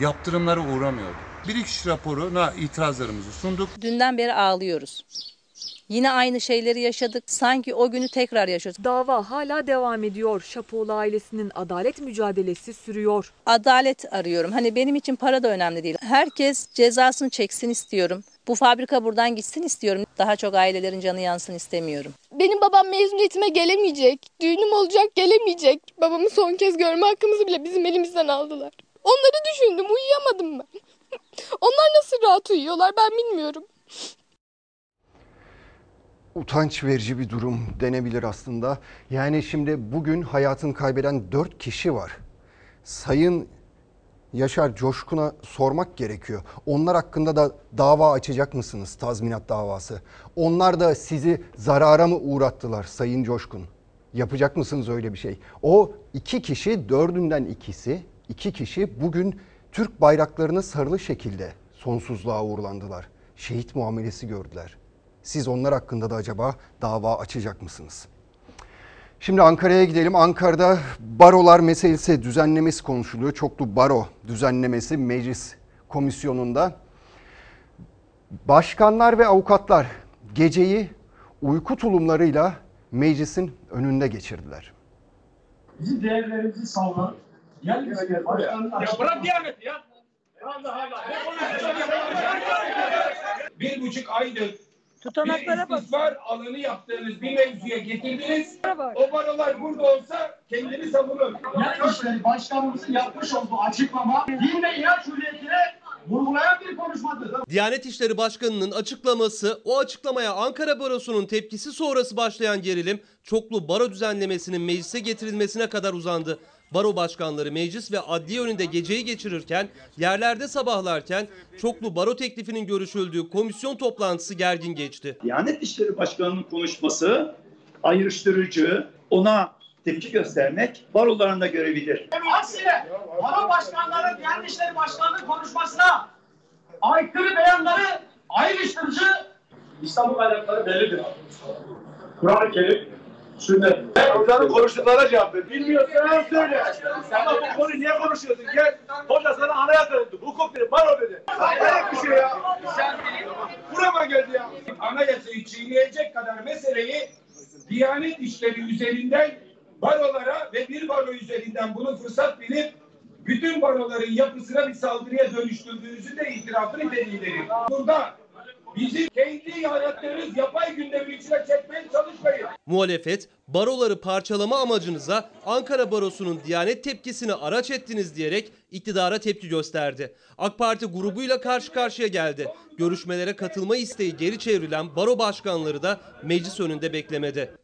[SPEAKER 26] yaptırımlara uğramıyordu. Bir iş raporuna itirazlarımızı sunduk.
[SPEAKER 25] Dünden beri ağlıyoruz. Yine aynı şeyleri yaşadık. Sanki o günü tekrar yaşıyoruz.
[SPEAKER 9] Dava hala devam ediyor. Şapoğlu ailesinin adalet mücadelesi sürüyor.
[SPEAKER 25] Adalet arıyorum. Hani benim için para da önemli değil. Herkes cezasını çeksin istiyorum. Bu fabrika buradan gitsin istiyorum. Daha çok ailelerin canı yansın istemiyorum.
[SPEAKER 24] Benim babam mezuniyetime gelemeyecek. Düğünüm olacak gelemeyecek. Babamı son kez görme hakkımızı bile bizim elimizden aldılar. Onları düşündüm uyuyamadım ben. Onlar nasıl rahat uyuyorlar ben bilmiyorum.
[SPEAKER 2] Utanç verici bir durum denebilir aslında. Yani şimdi bugün hayatını kaybeden 4 kişi var. Sayın Yaşar Coşkun'a sormak gerekiyor. Onlar hakkında da dava açacak mısınız? Tazminat davası. Onlar da sizi zarara mı uğrattılar Sayın Coşkun? Yapacak mısınız öyle bir şey? O iki kişi, dördünden ikisi, iki kişi bugün Türk bayraklarına sarılı şekilde sonsuzluğa uğurlandılar. Şehit muamelesi gördüler. Siz onlar hakkında da acaba dava açacak mısınız? Şimdi Ankara'ya gidelim. Ankara'da barolar meselesi düzenlemesi konuşuluyor. Çoklu baro düzenlemesi meclis komisyonunda. Başkanlar ve avukatlar geceyi uyku tulumlarıyla meclisin önünde geçirdiler.
[SPEAKER 27] Bizim değerlerimizi savunan gel bize gel. Ya bırak Diyanet'i ya. Allah Allah.
[SPEAKER 22] Bir buçuk aydır
[SPEAKER 21] Tutanaklara
[SPEAKER 22] bir istismar alanı yaptığınız bir mevzuya getirdiniz. O barolar burada olsa kendini savunur.
[SPEAKER 27] Ya işleri başkanımızın yapmış olduğu açıklama din ve inanç hürriyetine vurgulayan bir konuşmadır.
[SPEAKER 28] Diyanet İşleri Başkanı'nın açıklaması, o açıklamaya Ankara Barosu'nun tepkisi sonrası başlayan gerilim, çoklu baro düzenlemesinin meclise getirilmesine kadar uzandı. Baro başkanları meclis ve adliye önünde geceyi geçirirken, yerlerde sabahlarken çoklu baro teklifinin görüşüldüğü komisyon toplantısı gergin geçti.
[SPEAKER 29] Diyanet İşleri Başkanı'nın konuşması ayrıştırıcı, ona tepki göstermek baroların da görevidir.
[SPEAKER 27] Aksine baro başkanları Diyanet İşleri Başkanı'nın konuşmasına aykırı beyanları ayrıştırıcı İstanbul kaynakları bellidir. Kur'an-ı Kerim, sünnet.
[SPEAKER 30] Hocanın konuştuklarına cevap ver. Bilmiyorsan söyle. Sen bu konuyu niye konuşuyorsun? Gel. Hoca sana anayasa dedi. Hukuk dedi. Baro dedi. Hayret bir şey ya. Burama geldi ya.
[SPEAKER 22] Anayasayı çiğneyecek kadar meseleyi Diyanet işleri üzerinden barolara ve bir baro üzerinden bunu fırsat bilip bütün baroların yapısına bir saldırıya dönüştürdüğünüzü de itirafı niteliğidir. Burada bizim kendi yarattığınız yapay gündemin içine çekmeye çalışmayın.
[SPEAKER 28] Muhalefet, baroları parçalama amacınıza Ankara Barosu'nun Diyanet tepkisini araç ettiniz diyerek iktidara tepki gösterdi. AK Parti grubuyla karşı karşıya geldi. Görüşmelere katılma isteği geri çevrilen baro başkanları da meclis önünde beklemedi.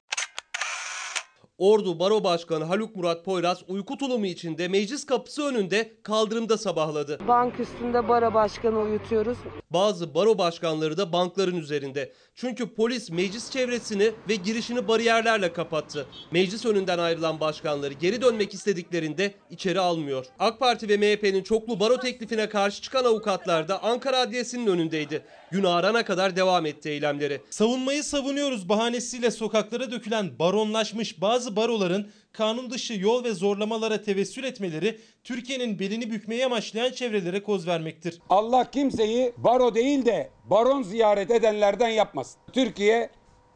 [SPEAKER 28] Ordu Baro Başkanı Haluk Murat Poyraz uyku tulumu içinde meclis kapısı önünde kaldırımda sabahladı.
[SPEAKER 31] Bank üstünde bara başkanı uyutuyoruz.
[SPEAKER 28] Bazı baro başkanları da bankların üzerinde. Çünkü polis meclis çevresini ve girişini bariyerlerle kapattı. Meclis önünden ayrılan başkanları geri dönmek istediklerinde içeri almıyor. AK Parti ve MHP'nin çoklu baro teklifine karşı çıkan avukatlar da Ankara Adliyesi'nin önündeydi. Gün ağarana kadar devam etti eylemleri.
[SPEAKER 23] Savunmayı savunuyoruz bahanesiyle sokaklara dökülen baronlaşmış bazı baroların kanun dışı yol ve zorlamalara tevessül etmeleri Türkiye'nin belini bükmeye amaçlayan çevrelere koz vermektir.
[SPEAKER 22] Allah kimseyi baro değil de baron ziyaret edenlerden yapmasın. Türkiye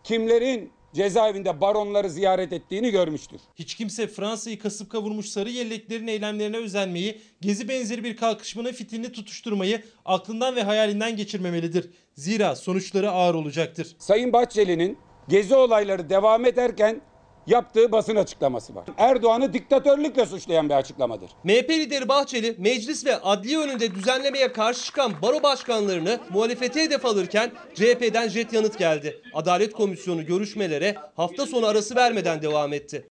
[SPEAKER 22] kimlerin cezaevinde baronları ziyaret ettiğini görmüştür.
[SPEAKER 23] Hiç kimse Fransa'yı kasıp kavurmuş sarı yelleklerin eylemlerine özenmeyi, gezi benzeri bir kalkışmanın fitilini tutuşturmayı aklından ve hayalinden geçirmemelidir. Zira sonuçları ağır olacaktır.
[SPEAKER 22] Sayın Bahçeli'nin gezi olayları devam ederken yaptığı basın açıklaması var. Erdoğan'ı diktatörlükle suçlayan bir açıklamadır.
[SPEAKER 28] MHP lideri Bahçeli meclis ve adliye önünde düzenlemeye karşı çıkan baro başkanlarını muhalefete hedef alırken CHP'den jet yanıt geldi. Adalet Komisyonu görüşmelere hafta sonu arası vermeden devam etti.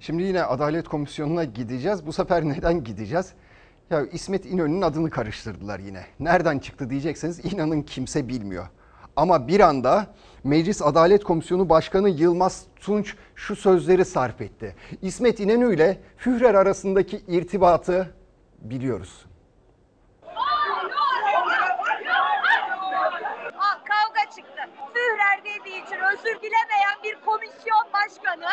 [SPEAKER 2] Şimdi yine Adalet Komisyonu'na gideceğiz. Bu sefer neden gideceğiz? Ya İsmet İnönü'nün adını karıştırdılar yine. Nereden çıktı diyecekseniz inanın kimse bilmiyor. Ama bir anda Meclis Adalet Komisyonu Başkanı Yılmaz Tunç şu sözleri sarf etti. İsmet İnönü ile Führer arasındaki irtibatı biliyoruz.
[SPEAKER 32] Ah, kavga çıktı. Führer dediği için özür dilemeyen bir komisyon başkanı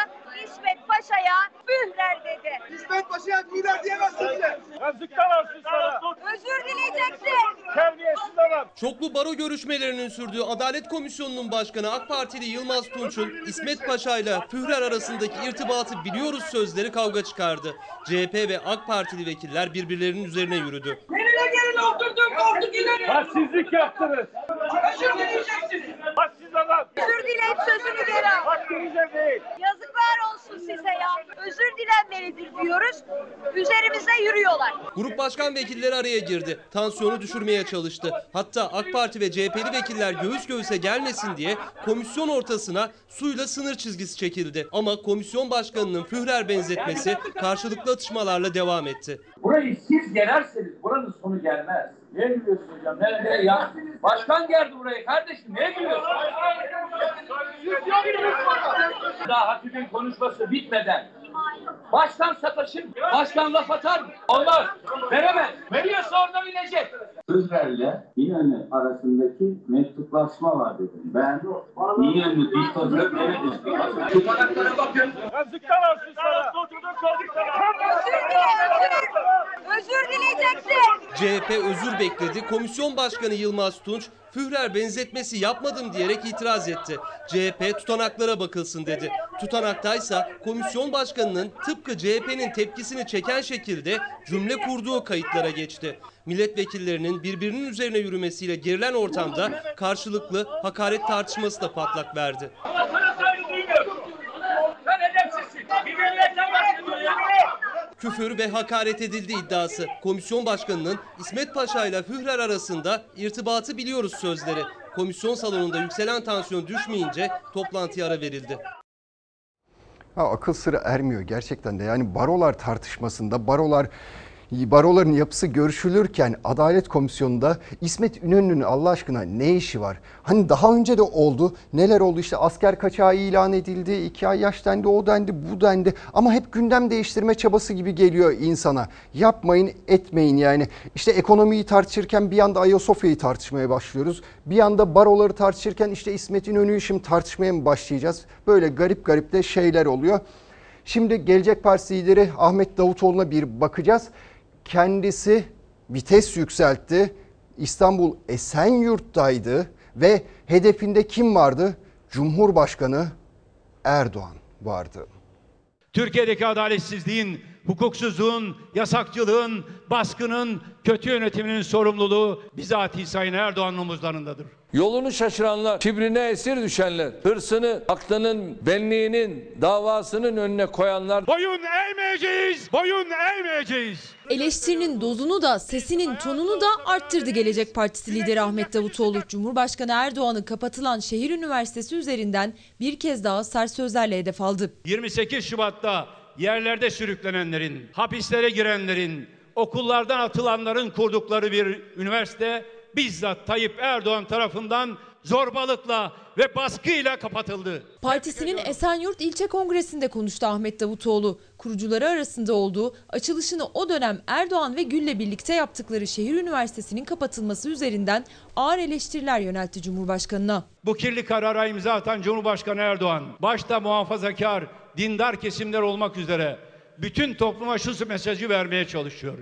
[SPEAKER 32] İsmet Paşa'ya Führer dedi.
[SPEAKER 30] İsmet Paşa'ya Führer diyemezsin bize. Yazıklar olsun sana.
[SPEAKER 32] Özür dileyeceksin.
[SPEAKER 30] Terbiyesiz adam.
[SPEAKER 28] Çoklu baro görüşmelerinin sürdüğü Adalet Komisyonu'nun başkanı AK Partili Yılmaz Tunç'un İsmet Paşa ile Führer arasındaki irtibatı biliyoruz sözleri kavga çıkardı. CHP ve AK Partili vekiller birbirlerinin üzerine yürüdü.
[SPEAKER 32] Nereye gelin oturdun koltuk ileri.
[SPEAKER 30] Hadsizlik yaptınız.
[SPEAKER 32] Özür dileyeceksiniz.
[SPEAKER 30] Hadsiz adam.
[SPEAKER 32] Özür dileyip sözünü geri al. Yazıklar olsun size ya. Özür dilenmelidir diyoruz. Üzerimize yürüyorlar.
[SPEAKER 28] Grup başkan vekilleri araya girdi. Tansiyonu düşürmeye çalıştı. Hatta AK Parti ve CHP'li vekiller göğüs göğüse gelmesin diye komisyon ortasına suyla sınır çizgisi çekildi. Ama komisyon başkanının Führer benzetmesi karşılıklı atışmalarla devam etti.
[SPEAKER 27] Burayı siz gelerseniz buranın sonu gelmez. Niye gülüyorsun hocam? Ne, ne ya? Başkan geldi buraya kardeşim. Niye gülüyorsun? Daha Hatip'in konuşması bitmeden başkan sataşır? Başkan laf atar mı? Olmaz. Veremez. Veriyorsa orada bilecek.
[SPEAKER 33] Sözlerle İnönü arasındaki mektuplaşma var dedim. Ben İnönü diktatör demedim.
[SPEAKER 27] Tutanaklara bakın. Yazıklar olsun sana. Oturdun kaldık sana.
[SPEAKER 32] Özür dileyeceksin.
[SPEAKER 28] CHP özür bekledi. Komisyon Başkanı Yılmaz Tunç Führer benzetmesi yapmadım diyerek itiraz etti. CHP tutanaklara bakılsın dedi. Tutanaktaysa komisyon başkanının tıpkı CHP'nin tepkisini çeken şekilde cümle kurduğu kayıtlara geçti. Milletvekillerinin birbirinin üzerine yürümesiyle gerilen ortamda karşılıklı hakaret tartışması da patlak verdi.
[SPEAKER 27] Sana.
[SPEAKER 28] Küfür ve hakaret edildi iddiası. Komisyon başkanının İsmet Paşa ile Führer arasında irtibatı biliyoruz sözleri. Komisyon salonunda yükselen tansiyon düşmeyince toplantıya ara verildi.
[SPEAKER 2] Ha, akıl sıra ermiyor gerçekten de. Yani barolar tartışmasında barolar baroların yapısı görüşülürken Adalet Komisyonu'nda İsmet İnönü'nün Allah aşkına ne işi var? Hani daha önce de oldu. Neler oldu? İşte asker kaçağı ilan edildi. iki ay yaş dendi, o dendi, bu dendi. Ama hep gündem değiştirme çabası gibi geliyor insana. Yapmayın, etmeyin yani. İşte ekonomiyi tartışırken bir anda Ayasofya'yı tartışmaya başlıyoruz. Bir anda baroları tartışırken işte İsmet İnönü'yü şimdi tartışmaya mı başlayacağız? Böyle garip garip de şeyler oluyor. Şimdi Gelecek Partisi lideri Ahmet Davutoğlu'na bir bakacağız. Kendisi vites yükseltti. İstanbul Esenyurt'taydı ve hedefinde kim vardı? Cumhurbaşkanı Erdoğan vardı.
[SPEAKER 34] Türkiye'deki adaletsizliğin, hukuksuzluğun, yasakçılığın, baskının, kötü yönetiminin sorumluluğu bizatihi Sayın Erdoğan'ın omuzlarındadır.
[SPEAKER 3] Yolunu şaşıranlar, kibrine esir düşenler, hırsını, aklının, benliğinin, davasının önüne koyanlar
[SPEAKER 34] Boyun eğmeyeceğiz, boyun eğmeyeceğiz.
[SPEAKER 35] Eleştirinin dozunu da sesinin tonunu da arttırdı Gelecek Partisi lideri Ahmet Davutoğlu. Cumhurbaşkanı Erdoğan'ın kapatılan şehir üniversitesi üzerinden bir kez daha sert sözlerle hedef aldı.
[SPEAKER 34] 28 Şubat'ta yerlerde sürüklenenlerin, hapislere girenlerin, okullardan atılanların kurdukları bir üniversite bizzat Tayyip Erdoğan tarafından zorbalıkla ve baskıyla kapatıldı.
[SPEAKER 35] Partisinin Esenyurt İlçe Kongresi'nde konuştu Ahmet Davutoğlu. Kurucuları arasında olduğu açılışını o dönem Erdoğan ve Gül'le birlikte yaptıkları şehir üniversitesinin kapatılması üzerinden ağır eleştiriler yöneltti Cumhurbaşkanı'na.
[SPEAKER 34] Bu kirli karara imza atan Cumhurbaşkanı Erdoğan, başta muhafazakar, dindar kesimler olmak üzere bütün topluma şu mesajı vermeye çalışıyor.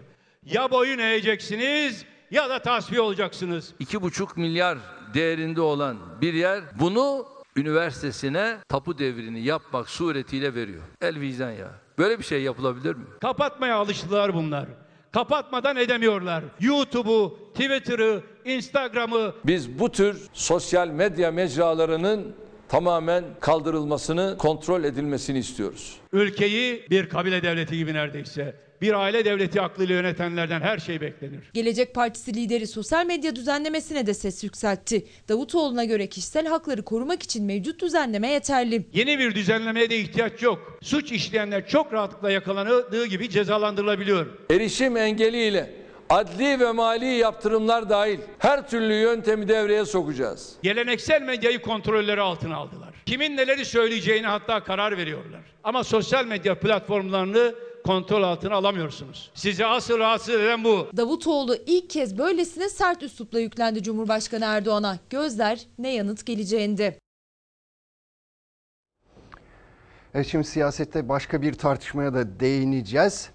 [SPEAKER 34] Ya boyun eğeceksiniz ya da tasfiye olacaksınız.
[SPEAKER 3] 2,5 milyar değerinde olan bir yer bunu üniversitesine tapu devrini yapmak suretiyle veriyor. El vicdan ya. Böyle bir şey yapılabilir mi?
[SPEAKER 34] Kapatmaya alıştılar bunlar. Kapatmadan edemiyorlar. YouTube'u, Twitter'ı, Instagram'ı,
[SPEAKER 3] Biz bu tür sosyal medya mecralarının tamamen kaldırılmasını, kontrol edilmesini istiyoruz.
[SPEAKER 34] ülkeyi bir kabile devleti gibi neredeyse bir aile devleti aklıyla yönetenlerden her şey beklenir.
[SPEAKER 35] Gelecek Partisi lideri sosyal medya düzenlemesine de ses yükseltti. Davutoğlu'na göre kişisel hakları korumak için mevcut düzenleme yeterli.
[SPEAKER 34] Yeni bir düzenlemeye de ihtiyaç yok. Suç işleyenler çok rahatlıkla yakalandığı gibi cezalandırılabiliyor.
[SPEAKER 3] Erişim engeliyle adli ve mali yaptırımlar dahil her türlü yöntemi devreye sokacağız.
[SPEAKER 34] Geleneksel medyayı kontrolleri altına aldılar. Kimin neleri söyleyeceğini hatta karar veriyorlar. Ama sosyal medya platformlarını kontrol altına alamıyorsunuz. Sizi asıl rahatsız eden bu.
[SPEAKER 35] Davutoğlu ilk kez böylesine sert üslupla yüklendi Cumhurbaşkanı Erdoğan'a. Gözler ne yanıt geleceğinde.
[SPEAKER 2] Evet şimdi siyasette başka bir tartışmaya da değineceğiz.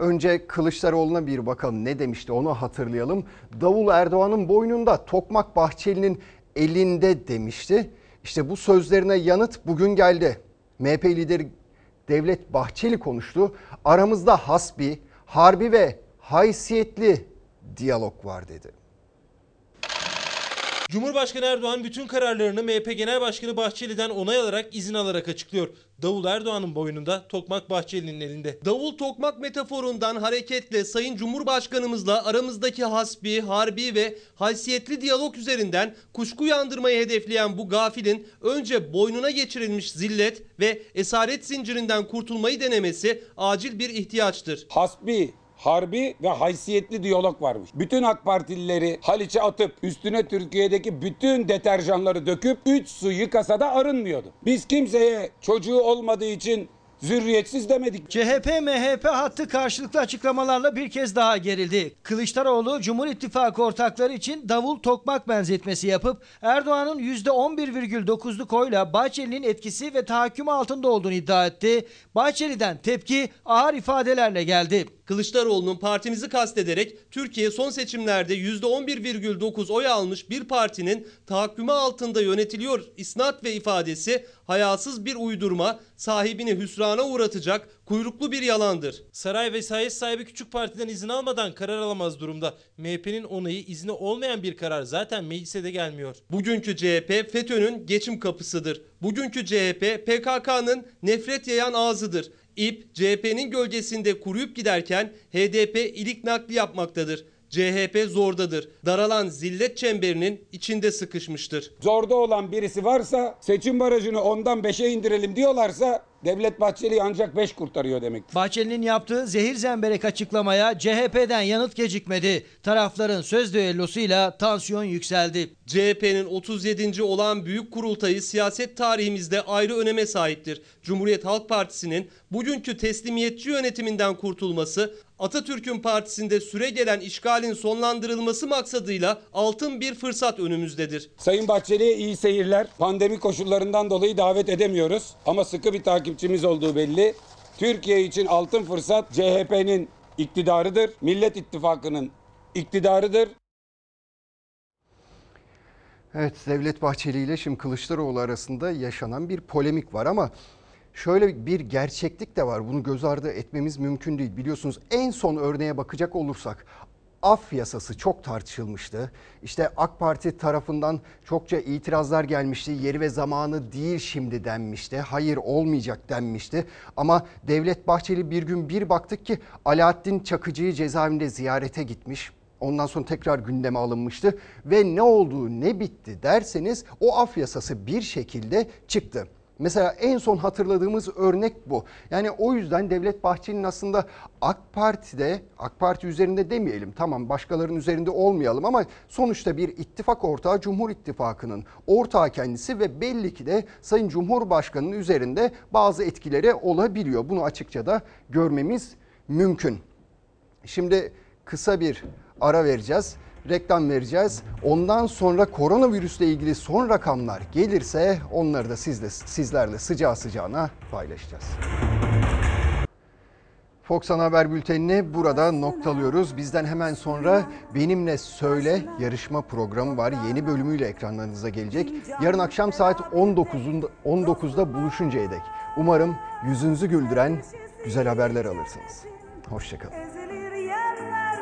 [SPEAKER 2] Önce Kılıçdaroğlu'na bir bakalım ne demişti onu hatırlayalım. Davul Erdoğan'ın boynunda, Tokmak Bahçeli'nin elinde demişti. İşte bu sözlerine yanıt bugün geldi. MHP lideri Devlet Bahçeli konuştu. Aramızda hasbi, harbi ve haysiyetli diyalog var dedi.
[SPEAKER 23] Cumhurbaşkanı Erdoğan bütün kararlarını MHP Genel Başkanı Bahçeli'den onay alarak izin alarak açıklıyor. Davul Erdoğan'ın boynunda, tokmak Bahçeli'nin elinde.
[SPEAKER 28] Davul tokmak metaforundan hareketle Sayın Cumhurbaşkanımızla aramızdaki hasbi, harbi ve haysiyetli diyalog üzerinden kuşku yandırmayı hedefleyen bu gafilin önce boynuna geçirilmiş zillet ve esaret zincirinden kurtulmayı denemesi acil bir ihtiyaçtır.
[SPEAKER 22] Hasbi, harbi ve haysiyetli diyalog varmış. Bütün AK Partilileri Haliç'e atıp üstüne Türkiye'deki bütün deterjanları döküp 3 su yıkasa da arınmıyordu. Biz kimseye çocuğu olmadığı için zürriyetsiz demedik.
[SPEAKER 36] CHP MHP hattı karşılıklı açıklamalarla bir kez daha gerildi. Kılıçdaroğlu Cumhur İttifakı ortakları için davul tokmak benzetmesi yapıp Erdoğan'ın %11,9'luk oyla Bahçeli'nin etkisi ve tahakkümü altında olduğunu iddia etti. Bahçeli'den tepki ağır ifadelerle geldi.
[SPEAKER 28] Kılıçdaroğlu'nun partimizi kastederek Türkiye son seçimlerde %11,9 oy almış bir partinin tahakkümü altında yönetiliyor isnat ve ifadesi hayasız bir uydurma, sahibini hüsrana uğratacak kuyruklu bir yalandır.
[SPEAKER 23] Saray vesayet sahibi küçük partiden izin almadan karar alamaz durumda. MHP'nin onayı izni olmayan bir karar zaten meclise de gelmiyor.
[SPEAKER 28] Bugünkü CHP FETÖ'nün geçim kapısıdır. Bugünkü CHP PKK'nın nefret yayan ağzıdır. İP CHP'nin gölgesinde kuruyup giderken HDP ilik nakli yapmaktadır. CHP zordadır. Daralan zillet çemberinin içinde sıkışmıştır.
[SPEAKER 22] Zorda olan birisi varsa seçim barajını ondan 5'e indirelim diyorlarsa Devlet Bahçeli ancak 5 kurtarıyor demektir.
[SPEAKER 36] Bahçeli'nin yaptığı zehir zemberek açıklamaya CHP'den yanıt gecikmedi. Tarafların söz düellosuyla tansiyon yükseldi.
[SPEAKER 28] CHP'nin 37. olan büyük kurultayı siyaset tarihimizde ayrı öneme sahiptir. Cumhuriyet Halk Partisi'nin bugünkü teslimiyetçi yönetiminden kurtulması, Atatürk'ün partisinde süre gelen işgalin sonlandırılması maksadıyla altın bir fırsat önümüzdedir.
[SPEAKER 22] Sayın Bahçeli'ye iyi seyirler. Pandemi koşullarından dolayı davet edemiyoruz ama sıkı bir takipçimiz olduğu belli. Türkiye için altın fırsat CHP'nin iktidarıdır. Millet İttifakı'nın iktidarıdır.
[SPEAKER 2] Evet Devlet Bahçeli ile şimdi Kılıçdaroğlu arasında yaşanan bir polemik var ama şöyle bir gerçeklik de var. Bunu göz ardı etmemiz mümkün değil. Biliyorsunuz en son örneğe bakacak olursak af yasası çok tartışılmıştı. İşte AK Parti tarafından çokça itirazlar gelmişti. Yeri ve zamanı değil şimdi denmişti. Hayır olmayacak denmişti. Ama Devlet Bahçeli bir gün bir baktık ki Alaaddin Çakıcı'yı cezaevinde ziyarete gitmiş. Ondan sonra tekrar gündeme alınmıştı ve ne olduğu ne bitti derseniz o af yasası bir şekilde çıktı. Mesela en son hatırladığımız örnek bu. Yani o yüzden Devlet Bahçeli'nin aslında AK Parti'de, AK Parti üzerinde demeyelim tamam başkalarının üzerinde olmayalım ama sonuçta bir ittifak ortağı Cumhur İttifakı'nın ortağı kendisi ve belli ki de Sayın Cumhurbaşkanı'nın üzerinde bazı etkileri olabiliyor. Bunu açıkça da görmemiz mümkün. Şimdi kısa bir ara vereceğiz. Reklam vereceğiz. Ondan sonra koronavirüsle ilgili son rakamlar gelirse onları da sizle, sizlerle sıcağı sıcağına paylaşacağız. Fox Ana Haber Bülteni'ni burada noktalıyoruz. Bizden hemen sonra Benimle Söyle yarışma programı var. Yeni bölümüyle ekranlarınıza gelecek. Yarın akşam saat 19'unda 19'da buluşuncaya dek. Umarım yüzünüzü güldüren güzel haberler alırsınız. Hoşçakalın.